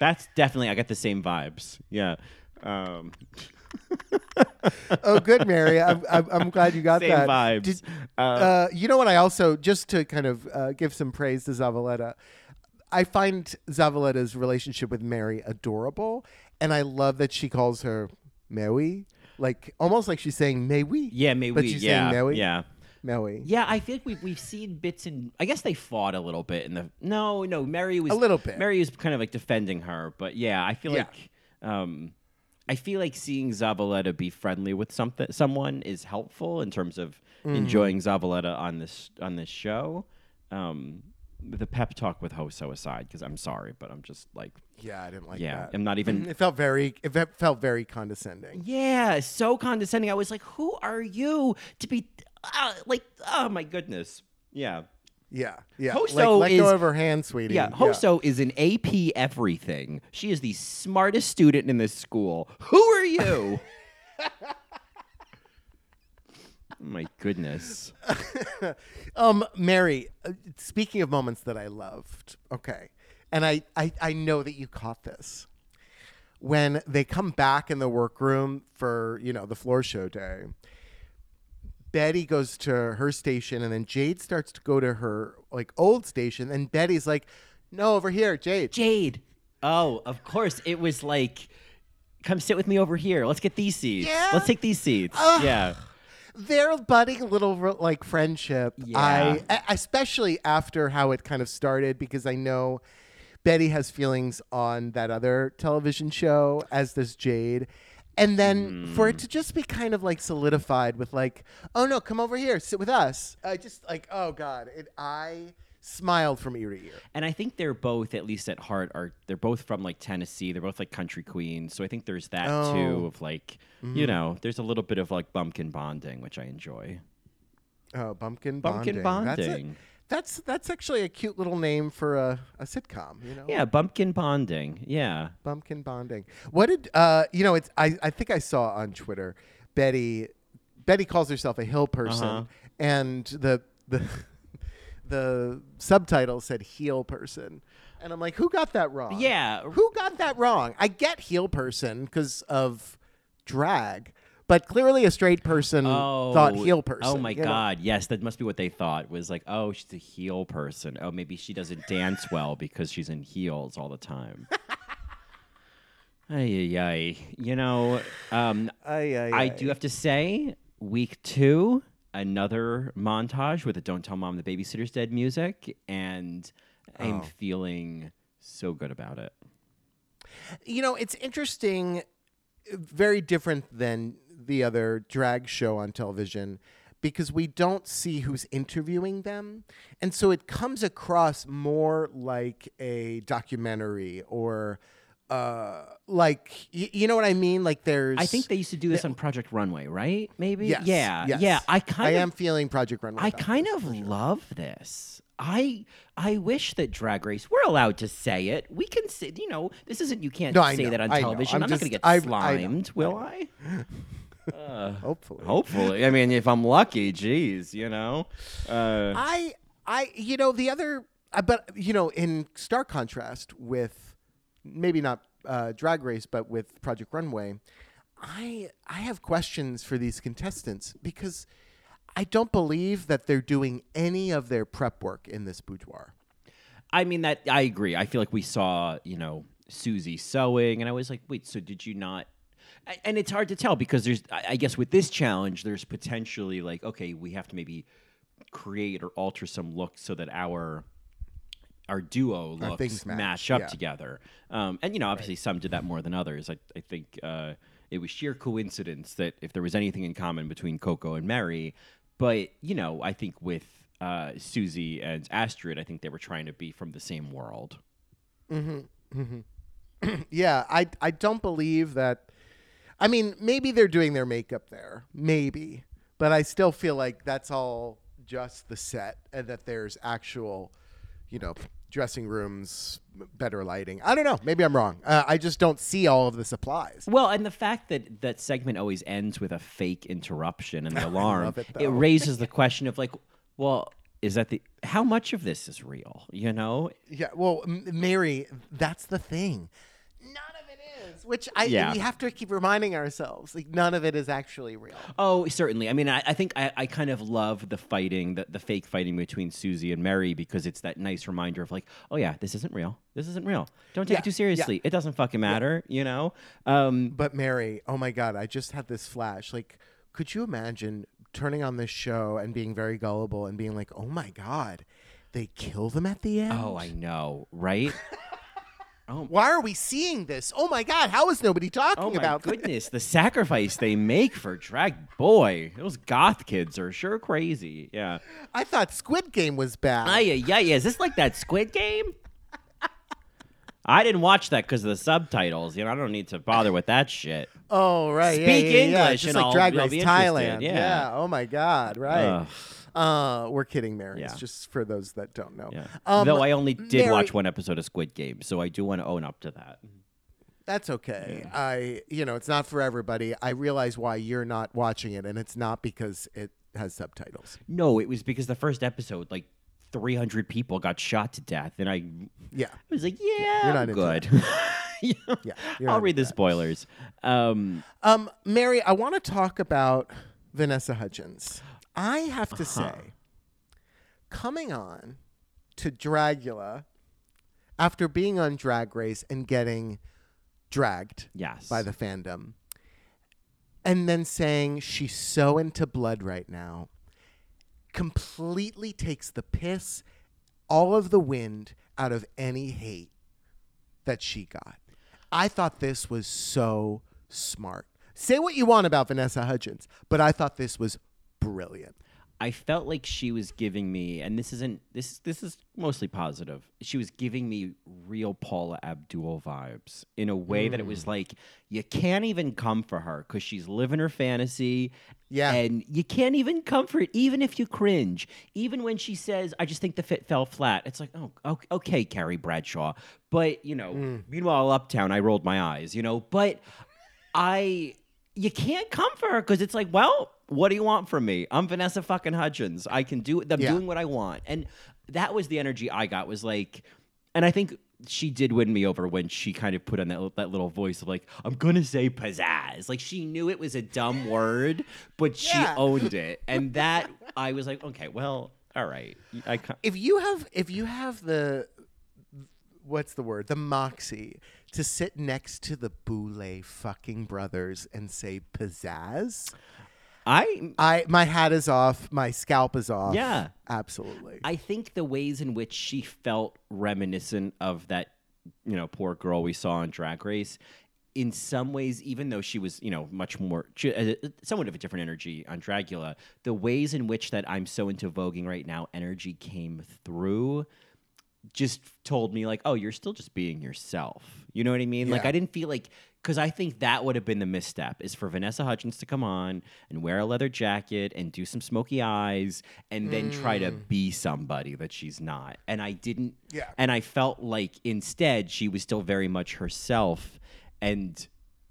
that's definitely I got the same vibes. Yeah. Um,
oh, good, Mary. I'm, I'm, I'm glad you got
Same
that.
vibes.
Did-
Uh,
uh, you know what? I also just to kind of uh, give some praise to Zavaleta. I find Zavaleta's relationship with Merrie adorable, and I love that she calls her Mary, like almost like she's saying "May we?"
yeah, maybe.
but she's
yeah,
saying Mary.
yeah.
Mary.
Yeah, I think we've we've seen bits and I guess they fought a little bit in the no no Merrie was
A little bit.
Merrie was kind of like defending her, but yeah, I feel
Yeah.
like um, I feel like seeing Zavaleta be friendly with something someone is helpful in terms of
Mm-hmm.
enjoying Zavaleta on this on this show. Um, the pep talk with Hoso aside, because I'm sorry, but I'm just like
Yeah, I didn't like
yeah,
that.
I'm not even
It felt very. It felt very condescending.
yeah, so condescending. I was like, who are you to be uh, like? Oh my goodness, yeah.
Yeah, yeah.
Hoso
like, let
is-
go of her hand, sweetie.
Yeah, Hoso is an AP everything. She is the smartest student in this school. Who are you? My goodness.
Um, Mary, uh, speaking of moments that I loved, okay, and I, I, I know that you caught this. When they come back in the workroom for, you know, the floor show day, Betty goes to her station and then Jade starts to go to her, like, old station. And Betty's like, no, over here, Jade.
Jade. Oh, of course. It was like, come sit with me over here. Let's get these seats.
Yeah?
Let's take these seats. yeah.
their budding little like friendship
Yeah.
i especially after how it kind of started because i know betty has feelings on that other television show as does jade and then for it mm. to just be kind of like solidified with like oh no come over here sit with us i just like oh god it, i smiled from ear to ear
And I think they're both, at least at heart, are they're both from like Tennessee. They're both like country queens. So I think there's that
Oh.
too of like, you mm-hmm. know, there's a little bit of like bumpkin bonding, which I enjoy.
oh bumpkin
Bumpkin
bonding, That's,
bonding.
That's that's actually a cute little name for a, a sitcom you know
Yeah, bumpkin bonding. Yeah.
Bumpkin bonding. What did uh you know it's I, I think I saw on Twitter Betty Betty calls herself a hill person
Uh-huh.
and the the the subtitle said heel person. And I'm like, who got that wrong?
Yeah.
Who got that wrong? I get heel person because of drag, but clearly a straight person thought heel person.
Oh my
you know?
god, yes, that must be what they thought. Was like, oh, she's a heel person. Oh, maybe she doesn't dance well because she's in heels all the time. ay, ay, ay. You know, um,
Ay, ay,
I do have to say, week two, another montage with the "Don't Tell Mom the Babysitter's Dead" music, and I'm
Oh.
feeling so good about it.
You know, it's interesting, very different than the other drag show on television because we don't see who's interviewing them. And so it comes across more like a documentary or uh like y- you know what I mean? Like there's
I think they used to do this on Project Runway, right? Maybe.
Yes,
Yeah.
yes.
Yeah. I kind
I
of
am feeling Project Runway.
I kind of
for sure.
love this. I I wish that Drag Race we're allowed to say it. We can say, you know, this isn't you can't
No, I
say
know,
that on
I know.
television.
I'm
I'm, not going to get
I know,
slimed, will I?
hopefully.
Hopefully. I mean, if I'm lucky, geez, you know. Uh,
I I you know the other uh, but you know in stark contrast with maybe not uh, drag race but with project runway i i have questions for these contestants because I don't believe that they're doing any of their prep work in this boudoir.
I mean that I agree. I feel like we saw, you know, Susie sewing, and I was like, wait, so did you not? And it's hard to tell because there's, I guess, with this challenge, there's potentially like, okay, we have to maybe create or alter some looks so that our our duo
Our
looks
match,
up
yeah.
together. Um, and you know, obviously, some did that more than others. I, I think uh, it was sheer coincidence that if there was anything in common between Koco and Merrie, but you know, I think with uh, Susie and Astrud, I think they were trying to be from the same world.
Yeah, I I don't believe that. I mean, maybe they're doing their makeup there, maybe, but I still feel like that's all just the set, and that there's actual, you know, dressing rooms, better lighting. I don't know. Maybe I'm wrong. Uh, I just don't see all of the supplies.
Well, and the fact that that segment always ends with a fake interruption and the alarm,
it,
it, raises the question of like, well, is that the how much of this is real? You know,
Yeah. Well, M- Mary, that's the thing. None of it is, which I
Yeah.
we have to keep reminding ourselves. Like none of it is actually real.
Oh, certainly. I mean, I, I think I, I kind of love the fighting, the, the fake fighting between Susie and Merrie because it's that nice reminder of like, oh yeah, this isn't real. This isn't real. Don't take
Yeah,
it too seriously. It doesn't fucking matter, you know. Um,
But Mary, oh my God, I just had this flash. Like, could you imagine turning on this show and being very gullible and being like, oh my God, they kill them at the end?
oh, I know, right? Oh.
Why are we seeing this? Oh my God, how is nobody talking
Oh my
about
goodness, the sacrifice they make for drag. Boy, those goth kids are sure crazy. Yeah.
I thought Squid Game was bad.
Ay, yeah, yeah. Is this like that Squid Game? I didn't watch that because of the subtitles. You know, I don't need to bother with that shit.
oh, right.
Speak
yeah, yeah, yeah.
English
Just
and
like
I'll-
Drag Race Thailand.
yeah.
Oh my God, right.
Ugh.
Uh, we're kidding, Mary.
Yeah.
It's just for those that don't know.
Yeah.
Um,
Though I only did
Mary-
watch one episode of Squid Game, so I do want to own up to that.
That's okay. I, you know, it's not for everybody. I realize why you're not watching it, and it's not because it has subtitles.
No, it was because the first episode, like 300 people got shot to death, and I
Yeah.
I was like, yeah,
You're not
I'm good.
Yeah,
I'll read the spoilers. Um,
Um, Mary, I want to talk about Vanessa Hudgens. I have
Uh-huh.
to say, coming on to Dragula after being on Drag Race and getting dragged
yes.
by the fandom, and then saying she's so into blood right now, completely takes the piss, all of the wind out of any hate that she got. I thought this was so smart. Say what you want about Vanessa Hudgens, but I thought this was brilliant.
I felt like she was giving me, and this isn't this this is mostly positive. She was giving me real Paula Abdul vibes in a way that it
Mm.
was like you can't even come for her because she's living her fantasy.
Yeah.
and you can't even comfort even if you cringe. Even when she says, "I just think the fit fell flat," it's like, oh, okay, okay Carrie Bradshaw. But you know,
Mm.
meanwhile, Uptown, I rolled my eyes. You know, but I you can't come for her because it's like, well, what do you want from me? I'm Vanessa fucking Hudgens. I can do it. I'm
Yeah.
doing what I want. And that was the energy I got was like and I think she did win me over when she kind of put on that, that little voice of like, I'm gonna say pizzazz. Like she knew it was a dumb word, but she
Yeah.
owned it. And that I was like, okay, well, all right. I ca-
If you have if you have the what's the word? The moxie to sit next to the Boulet fucking brothers and say pizzazz.
I
I my hat is off, my scalp is off.
Yeah.
Absolutely.
I think the ways in which she felt reminiscent of that, you know, poor girl we saw on Drag Race, in some ways, even though she was, you know, much more, she- uh, somewhat of a different energy on Dragula, the ways in which that I'm so into voguing right now energy came through just told me like, oh, you're still just being yourself. You know what I mean? Like I didn't feel like because I think that would have been the misstep is for Vanessa Hudgens to come on and wear a leather jacket and do some smoky eyes and then try to mm. be somebody that she's not. And I didn't.
Yeah.
And I felt like instead she was still very much herself. And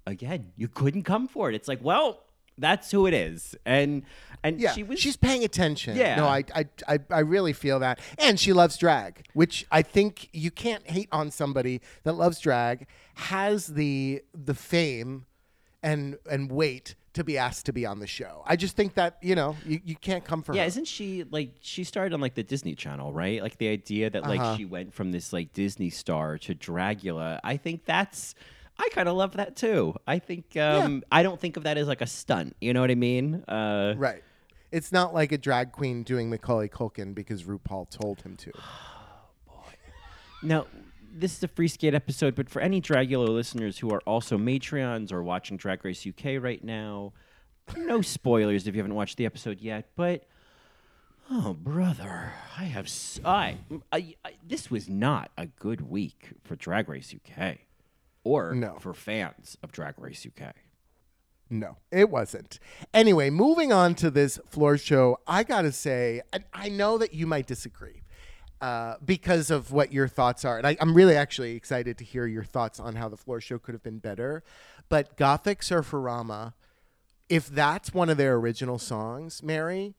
again, you couldn't come for it. It's like, well, that's who it is. And and
yeah,
she was
she's paying attention.
Yeah.
no, I, I, I, I really feel that, and she loves drag, which I think you can't hate on somebody that loves drag, has the the fame, and and weight to be asked to be on the show. I just think that you know you, you can't come for her.
Yeah,
her.
isn't she like she started on like the Disney Channel, right? Like the idea that like
Uh-huh.
she went from this like Disney star to Dragula. I think that's I kind of love that too. I think um I don't think of that as like a stunt. You know what I mean? Uh
right. It's not like a drag queen doing Macaulay Culkin because RuPaul told him to. Oh boy.
Now, this is a free skate episode, but for any Dragula listeners who are also Matreons or watching Drag Race UK right now, no spoilers if you haven't watched the episode yet, but oh brother, I have s- I, I, I this was not a good week for Drag Race UK or
No.
for fans of Drag Race UK.
No, it wasn't. Anyway, moving on to this floor show, I gotta say, I, I know that you might disagree uh, because of what your thoughts are, and I, I'm really actually excited to hear your thoughts on how the floor show could have been better. But Gothic Surferama, if that's one of their original songs, Mary,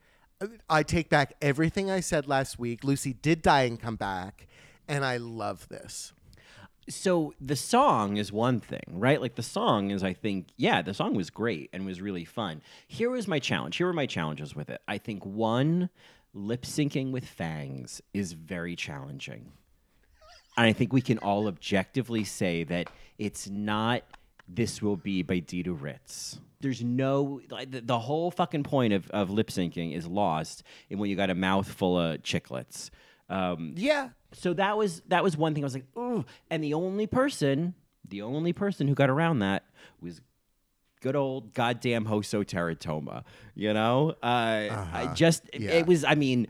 I take back everything I said last week. Lucy did die and come back, and I love this.
So the song is one thing, right? Like the song is, I think, yeah, the song was great and was really fun. Here was my challenge. Here were my challenges with it. I think one, lip syncing with fangs is very challenging. And I think we can all objectively say that it's not This Will Be by Dita Ritz. There's no, like, the, the whole fucking point of, of lip syncing is lost in when you got a mouth full of chiclets. Um,
Yeah,
so that was that was one thing I was like, ooh. And the only person, the only person who got around that was good old goddamn Hoso Terra Toma. You know, uh, I just it-
Yeah.
it was. I mean,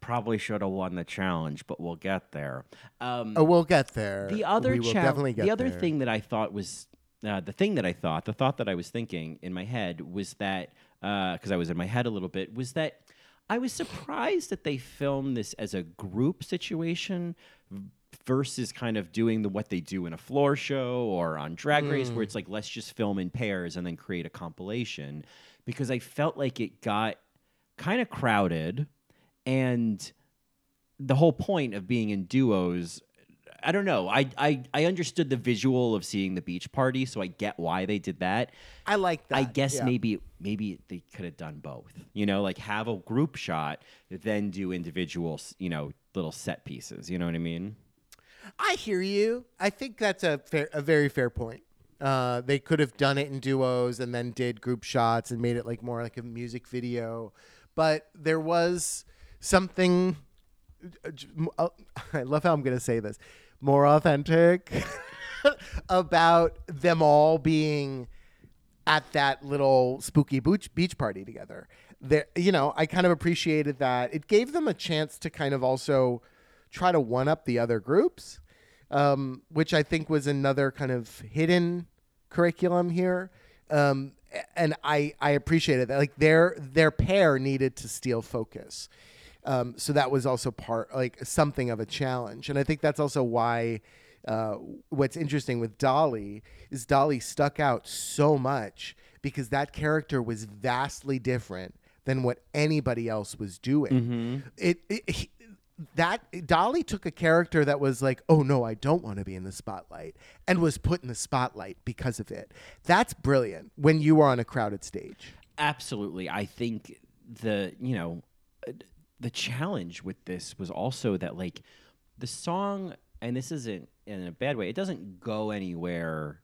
probably should have won the challenge, but we'll get there. Um,
oh, we'll get there.
the other
we will
chal-
definitely get
the other
there.
thing that I thought was uh, the thing that I thought, the thought that I was thinking in my head was that because I was in my head a little bit was that I was surprised that they filmed this as a group situation versus kind of doing the what they do in a floor show or on Drag Race
Mm.
where it's like let's just film in pairs and then create a compilation because I felt like it got kind of crowded and the whole point of being in duos I don't know. I, I I understood the visual of seeing the beach party, so I get why they did that.
I like that.
I guess
yeah.
maybe maybe they could have done both. You know, like have a group shot, then do individual, you know, little set pieces. You know what I mean?
I hear you. I think that's a fair, a very fair point. Uh, they could have done it in duos and then did group shots and made it like more like a music video, but there was something. uh, I love how I'm going to say this more authentic about them all being at that little spooky beach party together. There, you know, I kind of appreciated that. It gave them a chance to kind of also try to one up the other groups, um, which I think was another kind of hidden curriculum here. Um, and I I appreciated that. Like their their pair needed to steal focus. Um, so that was also part like something of a challenge, and I think that's also why uh, what's interesting with Dahli is Dahli stuck out so much because that character was vastly different than what anybody else was doing. It, it he- that Dahli took a character that was like, "Oh no, I don't want to be in the spotlight," and was put in the spotlight because of it. That's brilliant when you are on a crowded stage.
Absolutely. I think the, you know, the challenge with this was also that like the song and this isn't in a bad way. It doesn't go anywhere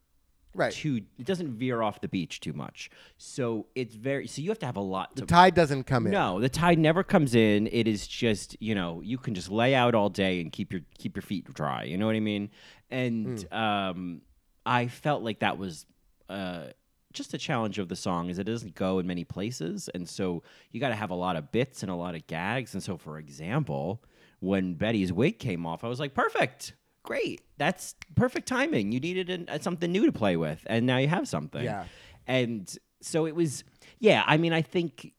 Right.
too it doesn't veer off the beach too much. So it's very so you have to have a lot to
The tide doesn't come in.
No, the tide never comes in. It is just you know you can just lay out all day and keep your keep your feet dry. You know what I mean? And um, I felt like that was uh, just the challenge of the song is it doesn't go in many places, and so you got to have a lot of bits and a lot of gags. And so, for example, when Betty's wig came off, I was like, perfect. Great, that's perfect timing. You needed an, uh, something new to play with, and now you have something.
Yeah.
And so it was, yeah. I mean, I think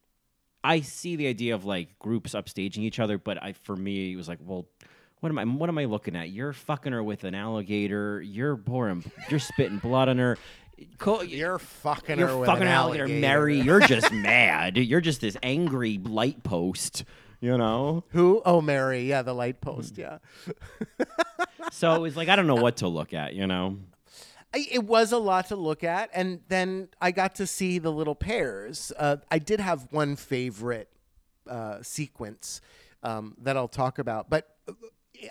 I see the idea of like groups upstaging each other, but I for me it was like, well, what am I what am I looking at? You're fucking her with an alligator. You're pouring, you're spitting blood on her. Co-
You're fucking
you're
her with
fucking
an
alligator,
alligator.
Mary. You're just mad. You're just this angry light post. You know.
Who? Oh, Mary. Yeah, the light post. Yeah.
So it was like I don't know what to look at. You know.
I, it was a lot to look at, and then I got to see the little pairs. Uh, I did have one favorite uh, sequence um, that I'll talk about, but uh,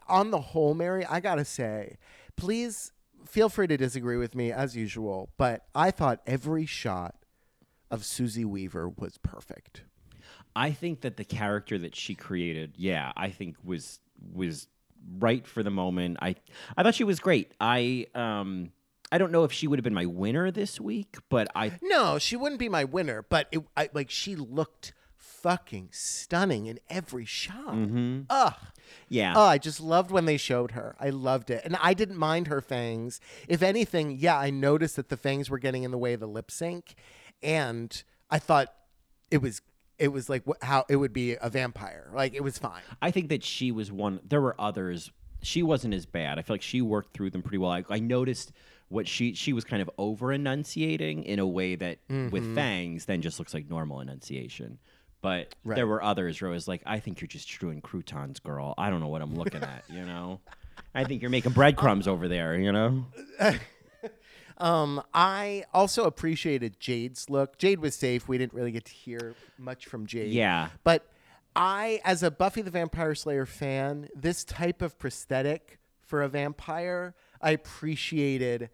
on the whole, Mary, I gotta say, please feel free to disagree with me as usual, but I thought every shot of Susie Beaver was perfect.
I think that the character that she created, yeah, I think was was right for the moment. I I thought she was great. I um I don't know if she would have been my winner this week, but I
No, she wouldn't be my winner, but it, I, like she looked fucking stunning in every shot. Mm-hmm. Ugh.
yeah.
Oh, I just loved when they showed her. I loved it. And I didn't mind her fangs. If anything, yeah, I noticed that the fangs were getting in the way of the lip sync. And I thought it was it was like wh- how it would be a vampire. Like it was fine.
I think that she was one. There were others. She wasn't as bad. I feel like she worked through them pretty well. I, I noticed what she she was kind of over enunciating in a way that with mm-hmm. fangs then just looks like normal enunciation. But
Right.
there were others where I was like, I think you're just chewing croutons, girl. I don't know what I'm looking at. You know, I think you're making breadcrumbs over there. You know.
Um, I also appreciated Jade's look. Jade was safe. We didn't really get to hear much from Jade.
Yeah.
But I, as a Buffy the Vampire Slayer fan, this type of prosthetic for a vampire, I appreciated,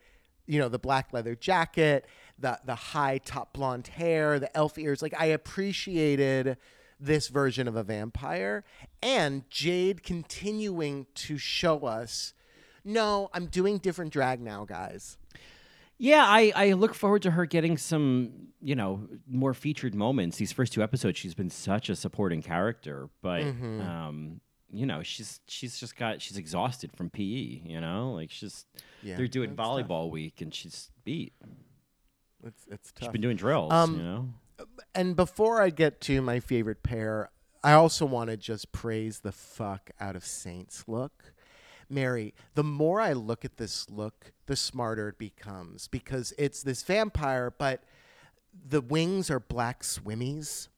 you know, the black leather jacket, the the high top blonde hair, the elf ears. Like I appreciated this version of a vampire and Jade continuing to show us no, I'm doing different drag now, guys.
Yeah, I, I look forward to her getting some, you know, more featured moments. These first two episodes, she's been such a supporting character, but
Mm-hmm.
um, you know, she's she's just got she's exhausted from PE. You know, like she's
Yeah,
they're doing
that's tough.
volleyball week and she's beat.
It's it's
She's
tough.
been doing drills.
Um,
you know,
and before I get to my favorite pair, I also want to just praise the fuck out of Saints look. Mary, the more I look at this look, the smarter it becomes because it's this vampire, but the wings are black swimmies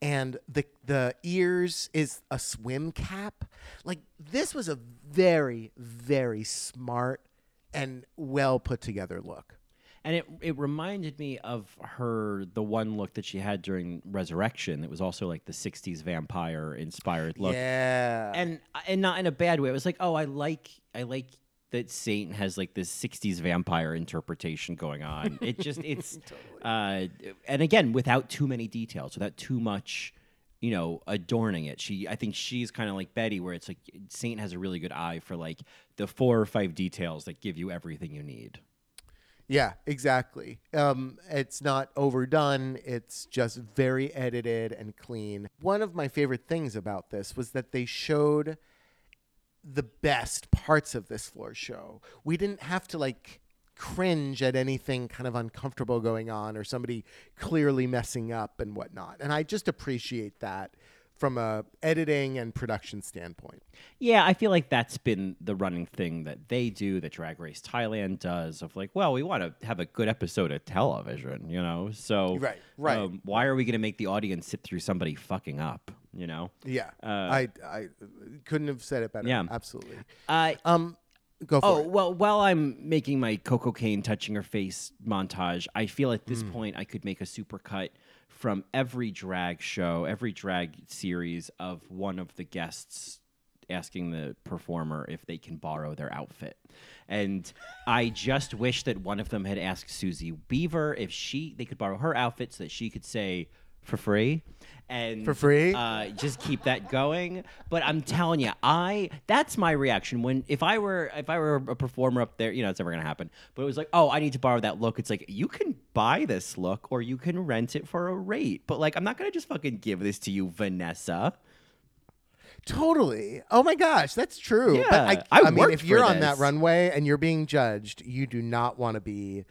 and the the ears is a swim cap. Like this was a very very smart and well put together look.
And it it reminded me of her the one look that she had during Resurrection. It was also like the '60s vampire inspired look.
Yeah.
and and not in a bad way. It was like, oh, I like I like that Saint has like this '60s vampire interpretation going on. It just it's, uh, and again, without too many details, without too much, you know, adorning it. She, I think she's kind of like Betty, where it's like Saint has a really good eye for like the four or five details that give you everything you need.
Yeah, exactly. Um, it's not overdone. It's just very edited and clean. One of my favorite things about this was that they showed the best parts of this floor show. We didn't have to like cringe at anything kind of uncomfortable going on or somebody clearly messing up and whatnot. And I just appreciate that from a editing and production standpoint.
Yeah, I feel like that's been the running thing that they do, that Drag Race Thailand does, of like, well, we want to have a good episode of television, you know? So,
Right, right.
um, why are we going to make the audience sit through somebody fucking up, you know?
Yeah,
Uh,
I I couldn't have said it better.
Yeah.
absolutely.
Uh,
Um, go for
oh,
it.
well, while I'm making my Koco Caine touching her face montage, I feel at this
Hmm.
point I could make a supercut from every drag show, every drag series of one of the guests asking the performer if they can borrow their outfit. And I just wish that one of them had asked Susie Beaver if she they could borrow her outfit so that she could say for free. And
For free?
uh, just keep that going. But i'm telling you i that's my reaction. When if i were if i were a performer up there you know it's never gonna happen. But it was like oh i need to borrow that look. It's like you can buy this look or you can rent it for a rate. But like i'm not gonna just fucking give this to you vanessa.
Totally. Oh my gosh, that's true.
Yeah,
but I,
I
I, mean, if you're on that runway and you're being judged, you do not want to be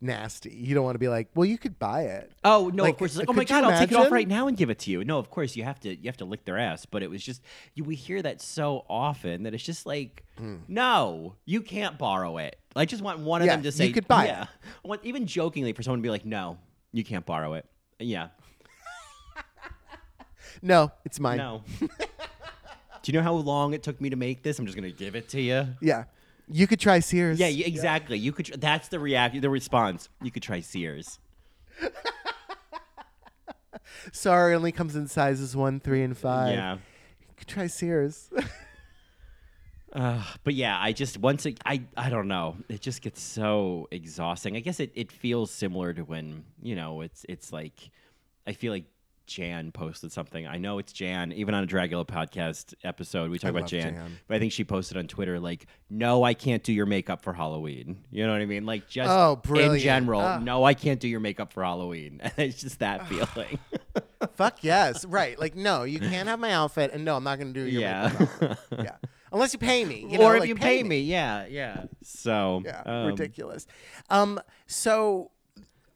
nasty. You don't want to be like, well, you could buy it.
Oh no!
Like,
of course, it's like, oh my
you
god, I'll take it off right now and give it to you. No, of course you have to. You have to lick their ass. But it was just you, we hear that so often that it's just like, no, you can't borrow it. I just want one of
Hmm.
Them to
you
say,
could buy it.
yeah. I want, even jokingly for someone to be like, no, you can't borrow it. Yeah,
No, it's mine.
no. Do you know how long it took me to make this? I'm just gonna give it to you.
Yeah. You could try Sears.
Yeah, you- exactly. You could. Tr- that's the react. The response. You could try Sears.
Sorry, only comes in sizes one, three, and five.
Yeah.
You could try Sears.
Uh, but yeah, I just once it, I I don't know. It just gets so exhausting. I guess it, it feels similar to when you know it's it's like I feel like Jan posted something. I know it's Jan. Even on a Dragula podcast episode, we talk
I
about Jan,
Jan.
But I think she posted on Twitter like, "No, I can't do your makeup for Halloween." You know what I mean? Like just
Oh,
in general,
Ah.
no, I can't do your makeup for Halloween. it's just that feeling.
Fuck yes. Right. Like, no, you can't have my outfit, and no, I'm not going to do your
yeah.
makeup. yeah. Unless you pay me. You know,
or if
like,
you pay me, yeah, yeah. So
Yeah,
um,
ridiculous. Um, so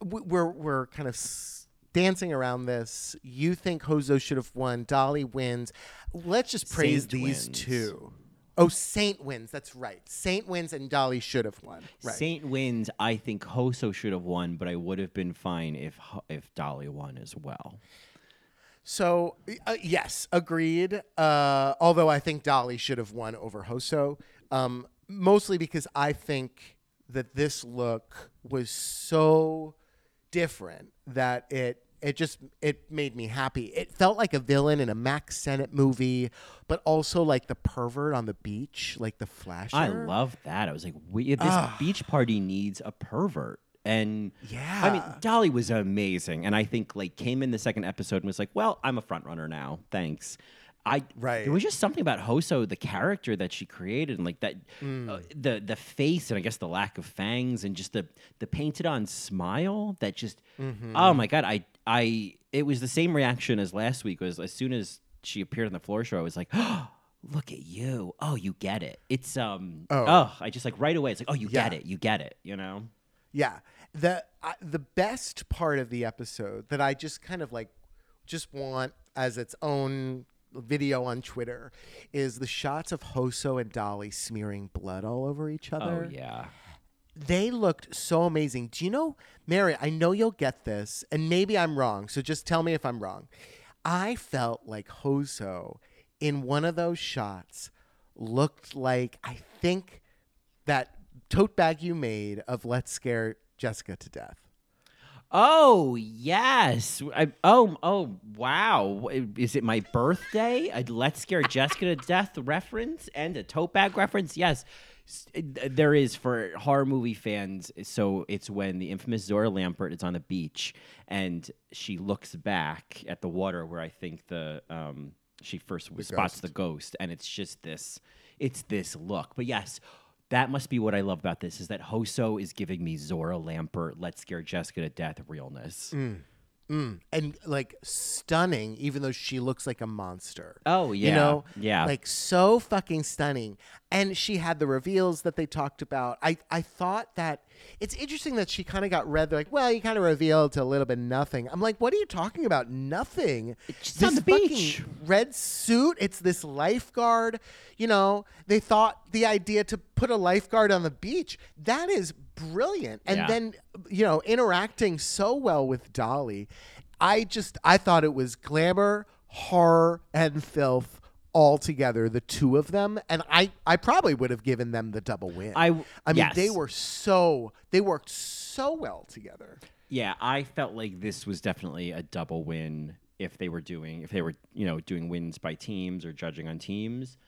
we're we're kind of s- dancing around this. You think Hoso should have won? Dahli wins. Let's just praise
Saint
these
wins.
two. Oh, Saint wins. That's right. Saint wins, and Dahli should have won. Right.
Saint wins. I think Hoso should have won, but I would have been fine if if Dahli won as well.
So uh, yes, agreed. Uh, although I think Dahli should have won over Hoso, um, mostly because I think that this look was so different that it it just it made me happy. It felt like a villain in a Mack Sennett movie, but also like the pervert on the beach, like the flasher.
I love that. I was like, we, this beach party needs a pervert. And
Yeah.
I mean, Dahli was amazing, and I think like came in the second episode and was like, "Well, I'm a front runner now, thanks." I
Right.
There was just something about Hoso, the character that she created, and like that,
Mm.
uh, the the face, and I guess the lack of fangs, and just the the painted on smile that just,
Mm-hmm.
oh my god, I I it was the same reaction as last week. Was as soon as she appeared on the floor show, I was like, oh, look at you, oh you get it. It's um
Oh.
oh, I just like right away. It's like, oh you get
Yeah.
it, you get it, you know.
Yeah. The uh, the best part of the episode that I just kind of like just want as its own video on Twitter is the shots of Hoso and Dahli smearing blood all over each oh, other.
Oh yeah.
They looked so amazing. Do you know, Mary, I know you'll get this, and maybe I'm wrong, so just tell me if I'm wrong. I felt like Hoso in one of those shots looked like I think that tote bag you made of Let's Scare Jessica to Death.
Oh yes. I, oh oh wow. Is it my birthday? A Let's Scare Jessica to Death reference and a tote bag reference? Yes. There is for horror movie fans. So it's when the infamous Zohra Lampert is on the beach and she looks back at the water where I think the um, she first spots the ghost, and it's just this. It's this look. But yes, that must be what I love about this is that Hoso is giving me Zohra Lampert, Let's Scare Jessica to Death realness.
Mm. Mm. And like stunning, even though she looks like a monster.
Oh,
You
yeah.
know?
Yeah.
Like so fucking stunning. And she had the reveals that they talked about. I, I thought that it's interesting that she kind of got read. They're like, well, you kind of revealed to a little bit nothing. I'm like, what are you talking about? Nothing.
She's on the
fucking
beach.
red suit. It's this lifeguard. You know, they thought the idea to put a lifeguard on the beach, that is brilliant. And
Yeah.
then, you know, interacting so well with Dahli. I just, I thought it was glamour, horror, and filth all together, the two of them. And I, I probably would have given them the double win.
I-
I mean, they were so, they worked so well together.
Yeah, I felt like this was definitely a double win if they were doing if they were you know doing wins by teams or judging on teams.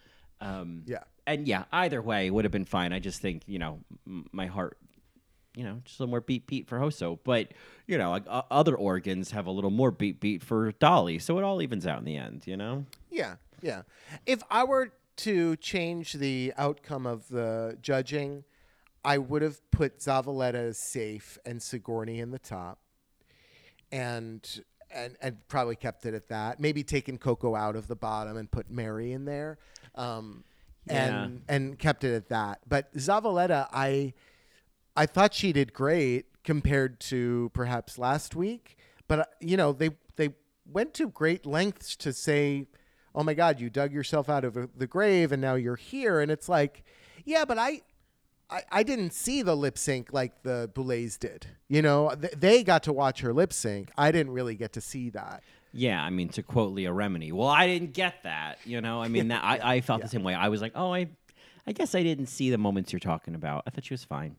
Um,
Yeah.
and yeah, either way would have been fine. I just think you know m- my heart, you know, just a little more beat beat for Hoso, but you know like, uh, other organs have a little more beat beat for Dahli, so it all evens out in the end. You know.
Yeah, yeah. If I were to change the outcome of the judging, I would have put Zavaleta as safe and Sigourney in the top, and and and probably kept it at that. Maybe taken Koco out of the bottom and put Merrie in there, um, and and kept it at that. But Zavaleta, I I thought she did great compared to perhaps last week, but uh, you know they they went to great lengths to say, "Oh my God, you dug yourself out of the grave and now you're here," and it's like, yeah, but I. I, I didn't see the lip sync like the Boulets did. You know, Th- they got to watch her lip sync. I didn't really get to see that.
Yeah, I mean to quote Leah Remini, well, I didn't get that. You know, I mean that I, I felt the same way. I was like, oh, I, I guess I didn't see the moments you're talking about. I thought she was fine.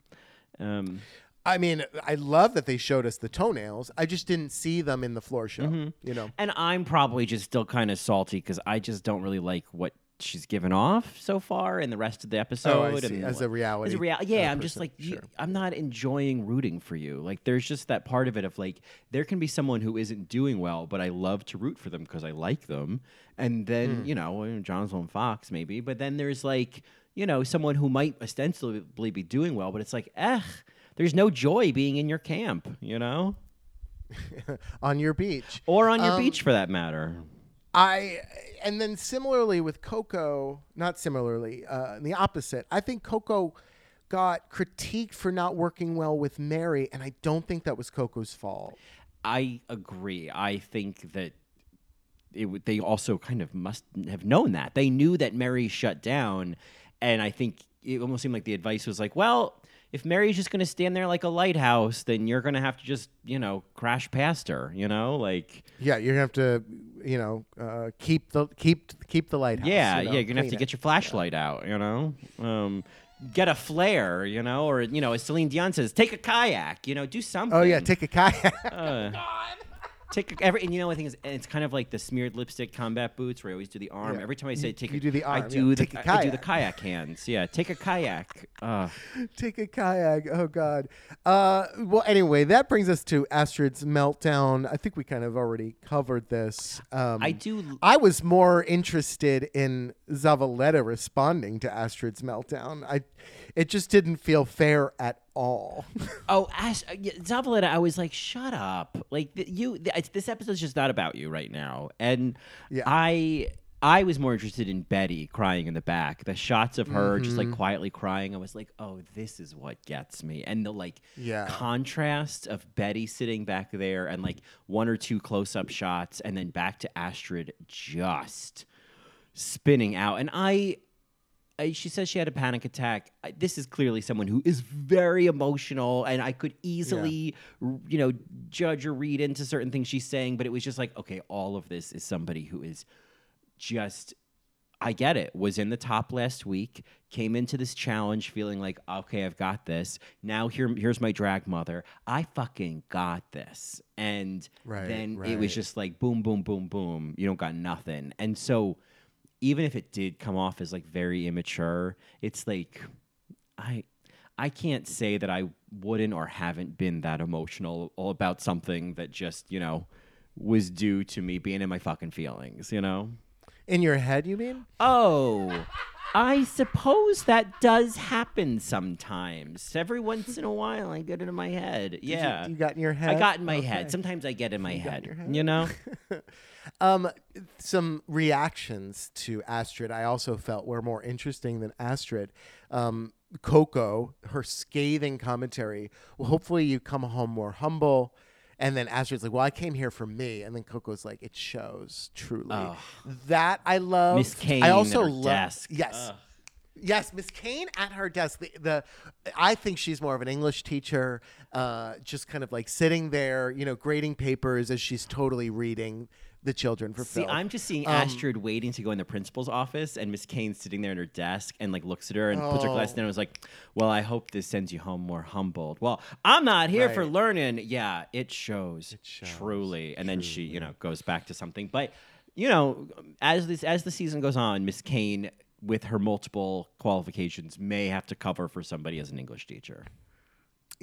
Um,
I mean, I love that they showed us the toenails. I just didn't see them in the floor show.
Mm-hmm.
You know,
and I'm probably just still kind of salty because I just don't really like what she's given off so far in the rest of the episode.
Oh, see.
and
As
what-
a reality,
As a rea- yeah, I'm just like,
Sure.
I'm not enjoying rooting for you. Like, there's just that part of it of like, there can be someone who isn't doing well, but I love to root for them because I like them. And then,
Hmm.
you know, Jonathan Fox maybe, but then there's like, you know, someone who might ostensibly be doing well, but it's like, eh, there's no joy being in your camp, you know,
on your beach.
or on your
Um,
beach for that matter.
I and then similarly with Koco, not similarly, uh, the opposite. I think Koco got critiqued for not working well with Merrie, and I don't think that was Koco's fault.
I agree. I think that it, they also kind of must have known that. They knew that Merrie shut down, and I think it almost seemed like the advice was like, well, if Merrie's just going to stand there like a lighthouse, then you're going to have to just, you know, crash past her, you know? Like,
Yeah, you're gonna have to, you know, uh, keep the keep keep the lighthouse.
yeah,
you know,
yeah, you're going to have to
it.
get your flashlight out, you know? Um, get a flare, you know? Or, you know, as Celine Dion says, take a kayak, you know, do something.
Oh yeah, take a kayak.
Uh, Take a, every, and you know the thing is, it's kind of like the smeared lipstick combat boots where I always do the arm.
Yeah.
Every time I say take,
you
a,
do the arm.
I do
yeah.
the
Take a
I do the
kayak.
kayak hands. Yeah, take a kayak. Uh,
Take a kayak. Oh God. Uh, well, anyway, that brings us to Astrud's meltdown. I think we kind of already covered this. Um,
I do.
I was more interested in Zavaleta responding to Astrud's meltdown. I, it just didn't feel fair at all.
Oh, Ash, uh, Zavaleta, I was like, shut up. Like th- you, th- this episode's just not about you right now. And
Yeah.
I, I was more interested in Betty crying in the back. The shots of her just
Mm-hmm.
like quietly crying. I was like, oh, this is what gets me. And the like
Yeah.
contrast of Betty sitting back there and like one or two close-up shots, and then back to Astrud just spinning out. And I, She says she had a panic attack. I, this is clearly someone who is very emotional, and I could easily, r- you know, judge or read into certain things she's saying. But it was just like, okay, all of this is somebody who is just. I get it. Was in the top last week. Came into this challenge feeling like, okay, I've got this. Now here, here's my drag mother. I fucking got this. And
Right,
then it was just like boom, boom, boom, boom. You don't got nothing. And so even if it did come off as like very immature, it's like I I can't say that I wouldn't or haven't been that emotional all about something that just, you know, was due to me being in my fucking feelings, you know?
in your head, you mean?
Oh, I suppose that does happen sometimes. Every once in a while, I get it in my head. Yeah.
You, got in your head.
I got in my
Okay.
head. Sometimes I get in my head,
head?
You know?
Um, some reactions to Astrud I also felt were more interesting than Astrud. Um, Koco, her scathing commentary. Well, hopefully you come home more humble. And then Astrud's like, "Well, I came here for me." And then Koco's like, "It shows truly." That I love.
Miss Caine
I also
at her
love.
desk.
Yes.
Ugh.
Yes, Miss Caine at her desk. The, the I think she's more of an English teacher, uh, just kind of like sitting there, you know, grading papers as she's totally reading the children for
See,
Phil.
I'm just seeing
Um,
Astrud waiting to go in the principal's office, and Miss Caine sitting there at her desk and like looks at her and puts her glass
Oh.
down. and was like, "Well, I hope this sends you home more humbled." Well, I'm not here for learning. Yeah, it shows,
shows,
truly. And then she, you know, goes back to something. But you know, as this as the season goes on, Miss Caine, with her multiple qualifications, may have to cover for somebody as an English teacher.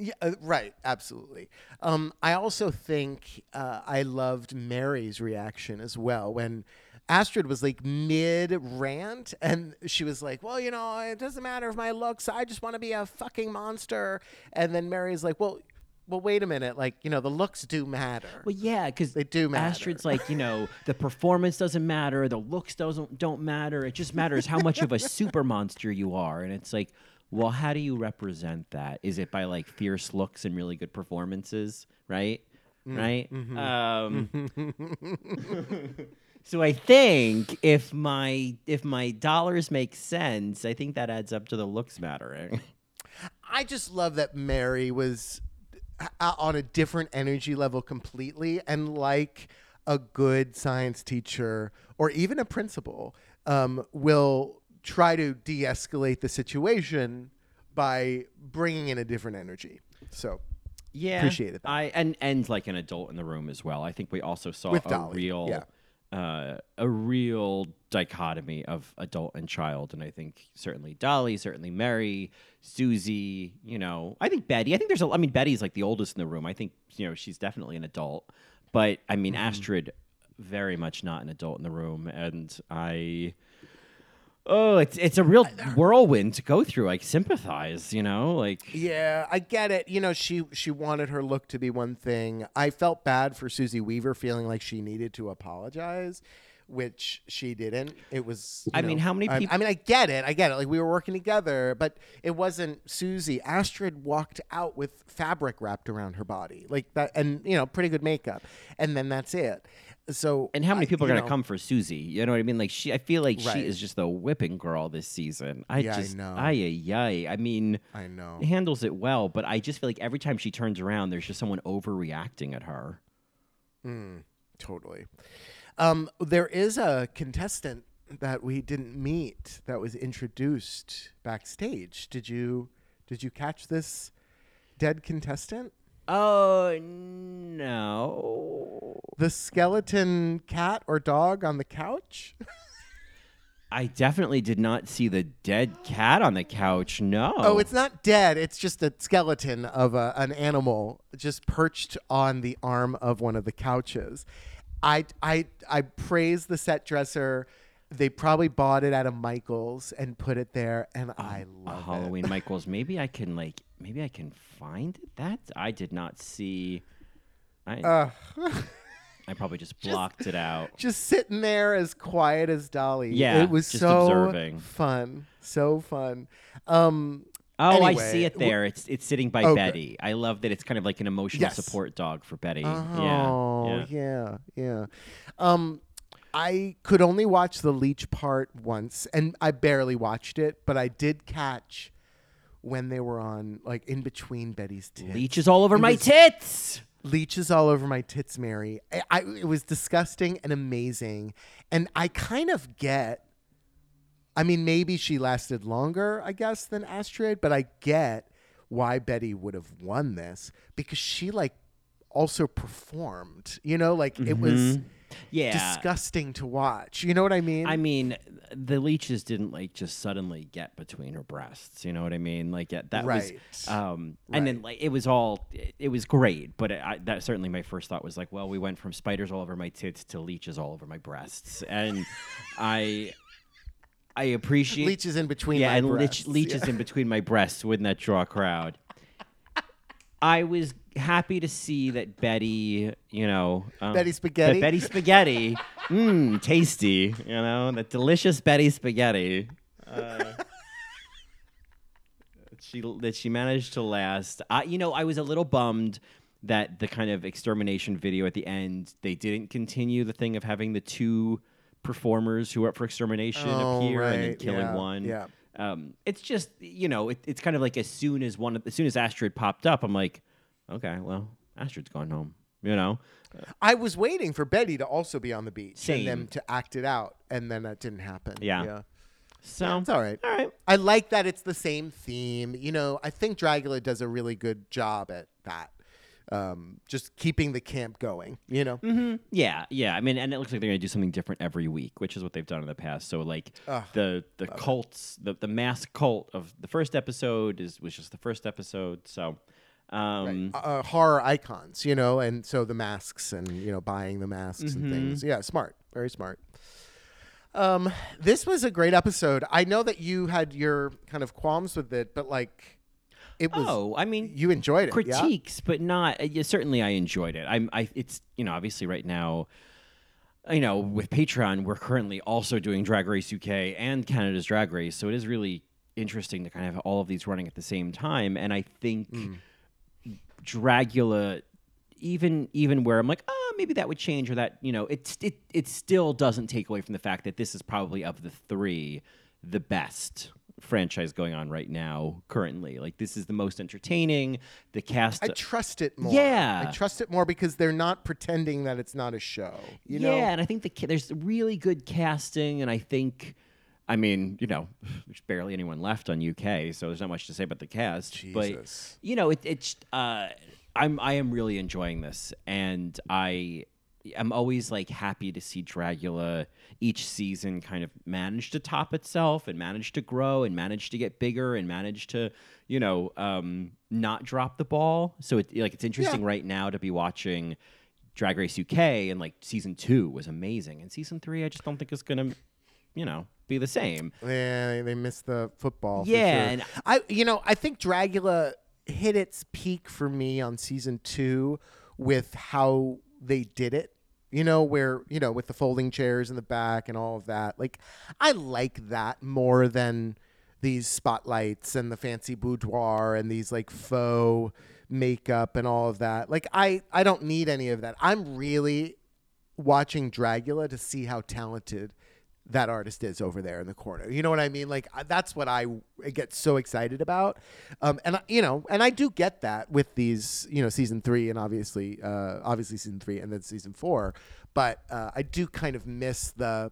Yeah, uh, right. Absolutely. Um, I also think uh, I loved Merrie's reaction as well when Astrud was like mid rant and she was like, "Well, you know, it doesn't matter if my looks. I just want to be a fucking monster." And then Merrie's like, "Well." Well, wait a minute. Like, you know, the looks do matter.
Well, yeah, because
They do matter.
Astrud's like, you know, the performance doesn't matter, the looks doesn't don't matter. It just matters how much of a super monster you are. And it's like, well, how do you represent that? Is it by like fierce looks and really good performances, right?
Mm,
Right.
mm-hmm.
Um, so I think if my if my dollars make sense, I think that adds up to the looks mattering.
I just love that Merrie was uh, on a different energy level completely, and like a good science teacher or even a principal, um, will try to de-escalate the situation by bringing in a different energy. So
Yeah,
Appreciated that.
I and and like an adult in the room as well. I think we also saw
With
a
Dahli,
real,
yeah.
uh, a real dichotomy of adult and child, and I think certainly Dahli, certainly Merrie, Susie. You know, I think Betty. I think there's a. I mean, Betty's like the oldest in the room. I think you know she's definitely an adult, but I mean
Mm-hmm.
Astrud, very much not an adult in the room, and I. Oh, it's it's a real whirlwind to go through. I sympathize, you know, like
Yeah, I get it. You know, she she wanted her look to be one thing. I felt bad for Susie Beaver feeling like she needed to apologize, which she didn't. It was.
I mean, how many
I- I mean, I get it. I get it. Like we were working together, but it wasn't Susie. Astrud walked out with fabric wrapped around her body, like that, and you know, pretty good makeup, and then that's it. So,
And how many
I-
people are going to
know,
come for Susie? You know what I mean? Like she, I feel like
Right.
she is just the whipping girl this season. I
Yeah, I
just,
know.
ay ay ay. I mean,
I know.
handles it well, but I just feel like every time she turns around, there's just someone overreacting at her.
Mm, Totally. Um, there is a contestant that we didn't meet that was introduced backstage. Did you did you catch this dead contestant?
Oh no!
The skeleton cat or dog on the couch?
I definitely did not see the dead cat on the couch. No.
Oh, it's not dead. It's just a skeleton of a, an animal just perched on the arm of one of the couches. I, I, I praise the set dresser. They probably bought it at a Michael's and put it there, and I love it.
Halloween Michaels. Maybe I can like, maybe I can find. That I did not see. I,
Uh,
I probably just blocked it out.
just sitting there as quiet as Dahli.
Yeah,
it was
just
so
observing.
fun, so fun. Um,
Oh, I see it there. It's it's sitting by
Oh, good.
Betty. I love that it's kind of like an emotional
Yes.
support dog for Betty.
oh
yeah, yeah.
yeah, yeah. Um, I could only watch the leech part once, and I barely watched it, but I did catch when they were on, like in between Betty's tits.
Leeches all over
It
my
was-
tits.
leeches all over my tits, Mary. I, I it was disgusting and amazing, and I kind of get. I mean, maybe she lasted longer, I guess, than Astrud, but I get why Betty would have won this because she like also performed. You know, like it was mm-hmm.
Yeah.
disgusting to watch. You know what I mean?
I mean, the leeches didn't like just suddenly get between her breasts. You know what I mean? Like yeah, that
Right.
was, um, and then like it was all, it, it was great. But I, that certainly my first thought was like, well, we went from spiders all over my tits to leeches all over my breasts, and I, I appreciate
leeches in between.
yeah,
my
and
breasts.
leech, leeches in between my breasts. Wouldn't that draw a crowd? I was happy to see that Betty, you know, um,
Betty spaghetti?
Betty spaghetti, mmm, tasty. You know, that delicious Betty spaghetti. Uh, she that she managed to last. I, you know, I was a little bummed that the kind of extermination video at the end they didn't continue the thing of having the two performers who were up for extermination
Oh,
appear and then killing
yeah,
one.
yeah.
Um, it's just you know, it, it's kind of like as soon as one, as soon as Astrud popped up, I'm like, okay, well, Astrud's gone home. You know,
I was waiting for Betty to also be on the beach
Same.
and them to act it out, and then that didn't happen.
Yeah.
yeah.
so
It's all right.
All right.
I like that it's the same theme. You know, I think Dragula does a really good job at that. Um, just keeping the camp going, you know?
Mm-hmm. Yeah, yeah. I mean, and it looks like they're gonna do something different every week, which is what they've done in the past. So, like
Ugh,
the the cults, the the mask cult of the first episode is was just the first episode. So, um,
Uh, horror icons, you know, and so the masks and, you know, buying the masks and things. Yeah, smart. Very smart. Um, this was a great episode. I know that you had your kind of qualms with it, but like, it was.
oh, I mean,
You enjoyed it, yeah?
critiques, but not. Uh, yeah, certainly, I enjoyed it. I'm. I. It's you know, obviously, right now, you know, with Patreon, we're currently also doing Drag Race UK and Canada's Drag Race, so it is really interesting to kind of have all of these running at the same time. And I think
Mm.
Dragula, even even where I'm like, oh, maybe that would change, or that you know, it it it still doesn't take away from the fact that this is probably of the three the best franchise going on right now currently like this is the most entertaining the cast
I trust it more.
Yeah.
I trust it more because they're not pretending that it's not a show. You
yeah,
know?
and I think the there's really good casting, and I think, I mean, you know, there's barely anyone left on UK, so there's not much to say about the cast.
Jesus.
But you know, it, it's uh, I'm I am really enjoying this, and I am always like happy to see Dragula each season kind of manage to top itself and manage to grow and manage to get bigger and manage to you know um, not drop the ball. So it like it's interesting right now to be watching. Drag Race UK and like season two was amazing, and season three I just don't think is gonna, you know, be the same.
Yeah, they, missed the football. for
Yeah,
sure.
and-
I, you know, I think Dragula hit its peak for me on season two with how they did it. You know, where you know with the folding chairs in the back and all of that. Like, I like that more than these spotlights and the fancy boudoir and these like faux makeup and all of that. Like, I I don't need any of that. I'm really watching Dragula to see how talented that artist is over there in the corner. You know what I mean? Like that's what I get so excited about. Um, and you know, and I do get that with these, you know, season three and obviously, uh, obviously season three and then season four. But uh, I do kind of miss the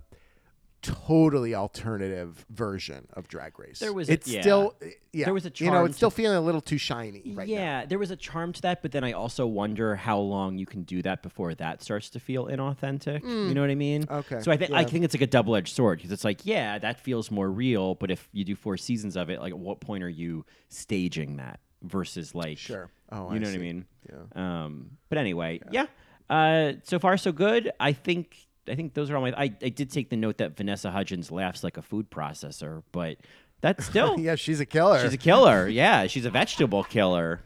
totally alternative version of Drag Race.
There was a-
it's
yeah.
still, yeah,
There was a
you know, it's still feeling a little too shiny right now.
yeah, there was a charm to that, but then I also wonder how long you can do that before that starts to feel inauthentic. You know what I mean?
Okay,
So I think I think it's like a double edged sword because it's like, yeah, that feels more real, but if you do four seasons of it, like at what point are you staging that versus like,
Sure. Oh,
you
I
know what. I mean?
Yeah.
Um, but anyway, yeah. Uh, so far so good. I think I think those are all my. I, I did take the note that Vanessa Hudgens laughs like a food processor, but that's still
yeah, she's a killer.
She's a killer. Yeah, she's a vegetable killer.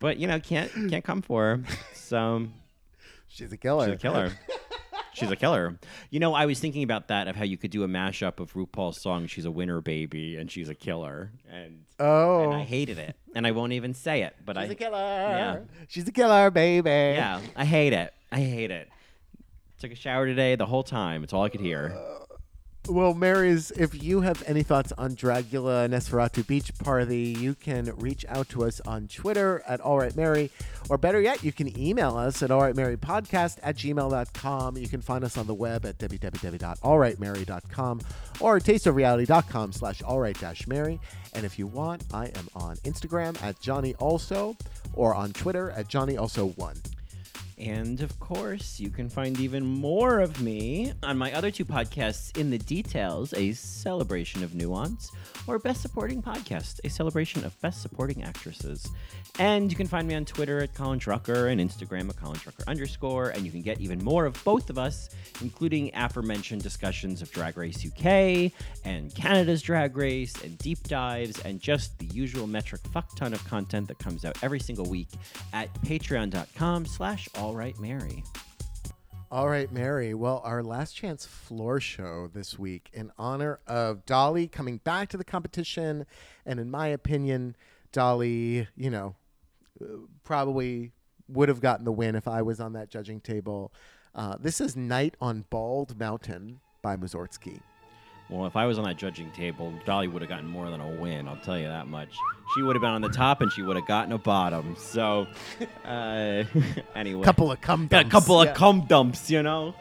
But you know, can't can't come for her. So
she's a killer.
she's a killer. She's a killer. You know, I was thinking about that of how you could do a mashup of RuPaul's song "She's a Winner Baby" and she's a killer, and
Oh,
and I oh. hated it, and I won't even say it. But
she's
I
a killer.
Yeah.
She's a killer, baby.
yeah, I hate it. I hate it. Took a shower today the whole time. It's all I could hear.
Uh, well, Marys, if you have any thoughts on Dragula Nosferatu Beach Party, you can reach out to us on Twitter at AllRightMary, or better yet, you can email us at allrightmarypodcast at gmail.com. You can find us on the web at www.allrightmary.com or tasteofreality.com slash allright-mary. And if you want, I am on Instagram at Johnny Also or on Twitter at Johnny Also One.
And of course, you can find even more of me on my other two podcasts, In the Details, a celebration of nuance, or Best Supporting Podcast, a celebration of Best Supporting Actresses. And you can find me on Twitter at Colin Drucker and Instagram at Colin Drucker underscore. And you can get even more of both of us, including aforementioned discussions of Drag Race UK and Canada's Drag Race and deep dives and just the usual metric fuck ton of content that comes out every single week at patreon.com slash allrightmary.
All right, Mary. All right, Mary. Well, our last chance floor show this week in honor of Dahli coming back to the competition. And in my opinion, Dahli, you know, probably would have gotten the win if I was on that judging table. Uh, this is Night on Bald Mountain by Mussorgsky.
Well, if I was on that judging table, Dahli would have gotten more than a win. I'll tell you that much. She would have been on the top, and she would have gotten a bottom. So, uh, anyway,
Couple of cum
got a
dumps.
couple of cum dumps, you know.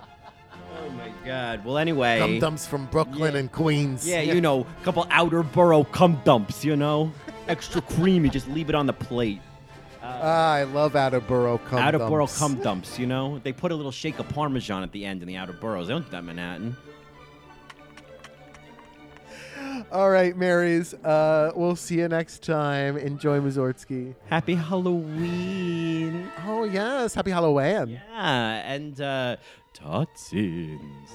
Oh my God. Well, anyway,
cum dumps from Brooklyn
Yeah.
and Queens.
Yeah, you know, a couple outer borough cum dumps, you know, extra creamy. Just leave it on the plate.
Ah, I love Attleboro cum
outer borough
dumps.
cum dumps, you know. They put a little shake of parmesan at the end in the outer boroughs. They don't do that in Manhattan.
All right, Marys. Uh, we'll see you next time. Enjoy Mussorgsky.
Happy Halloween.
Oh yes, happy Halloween.
Yeah, and uh Totsins.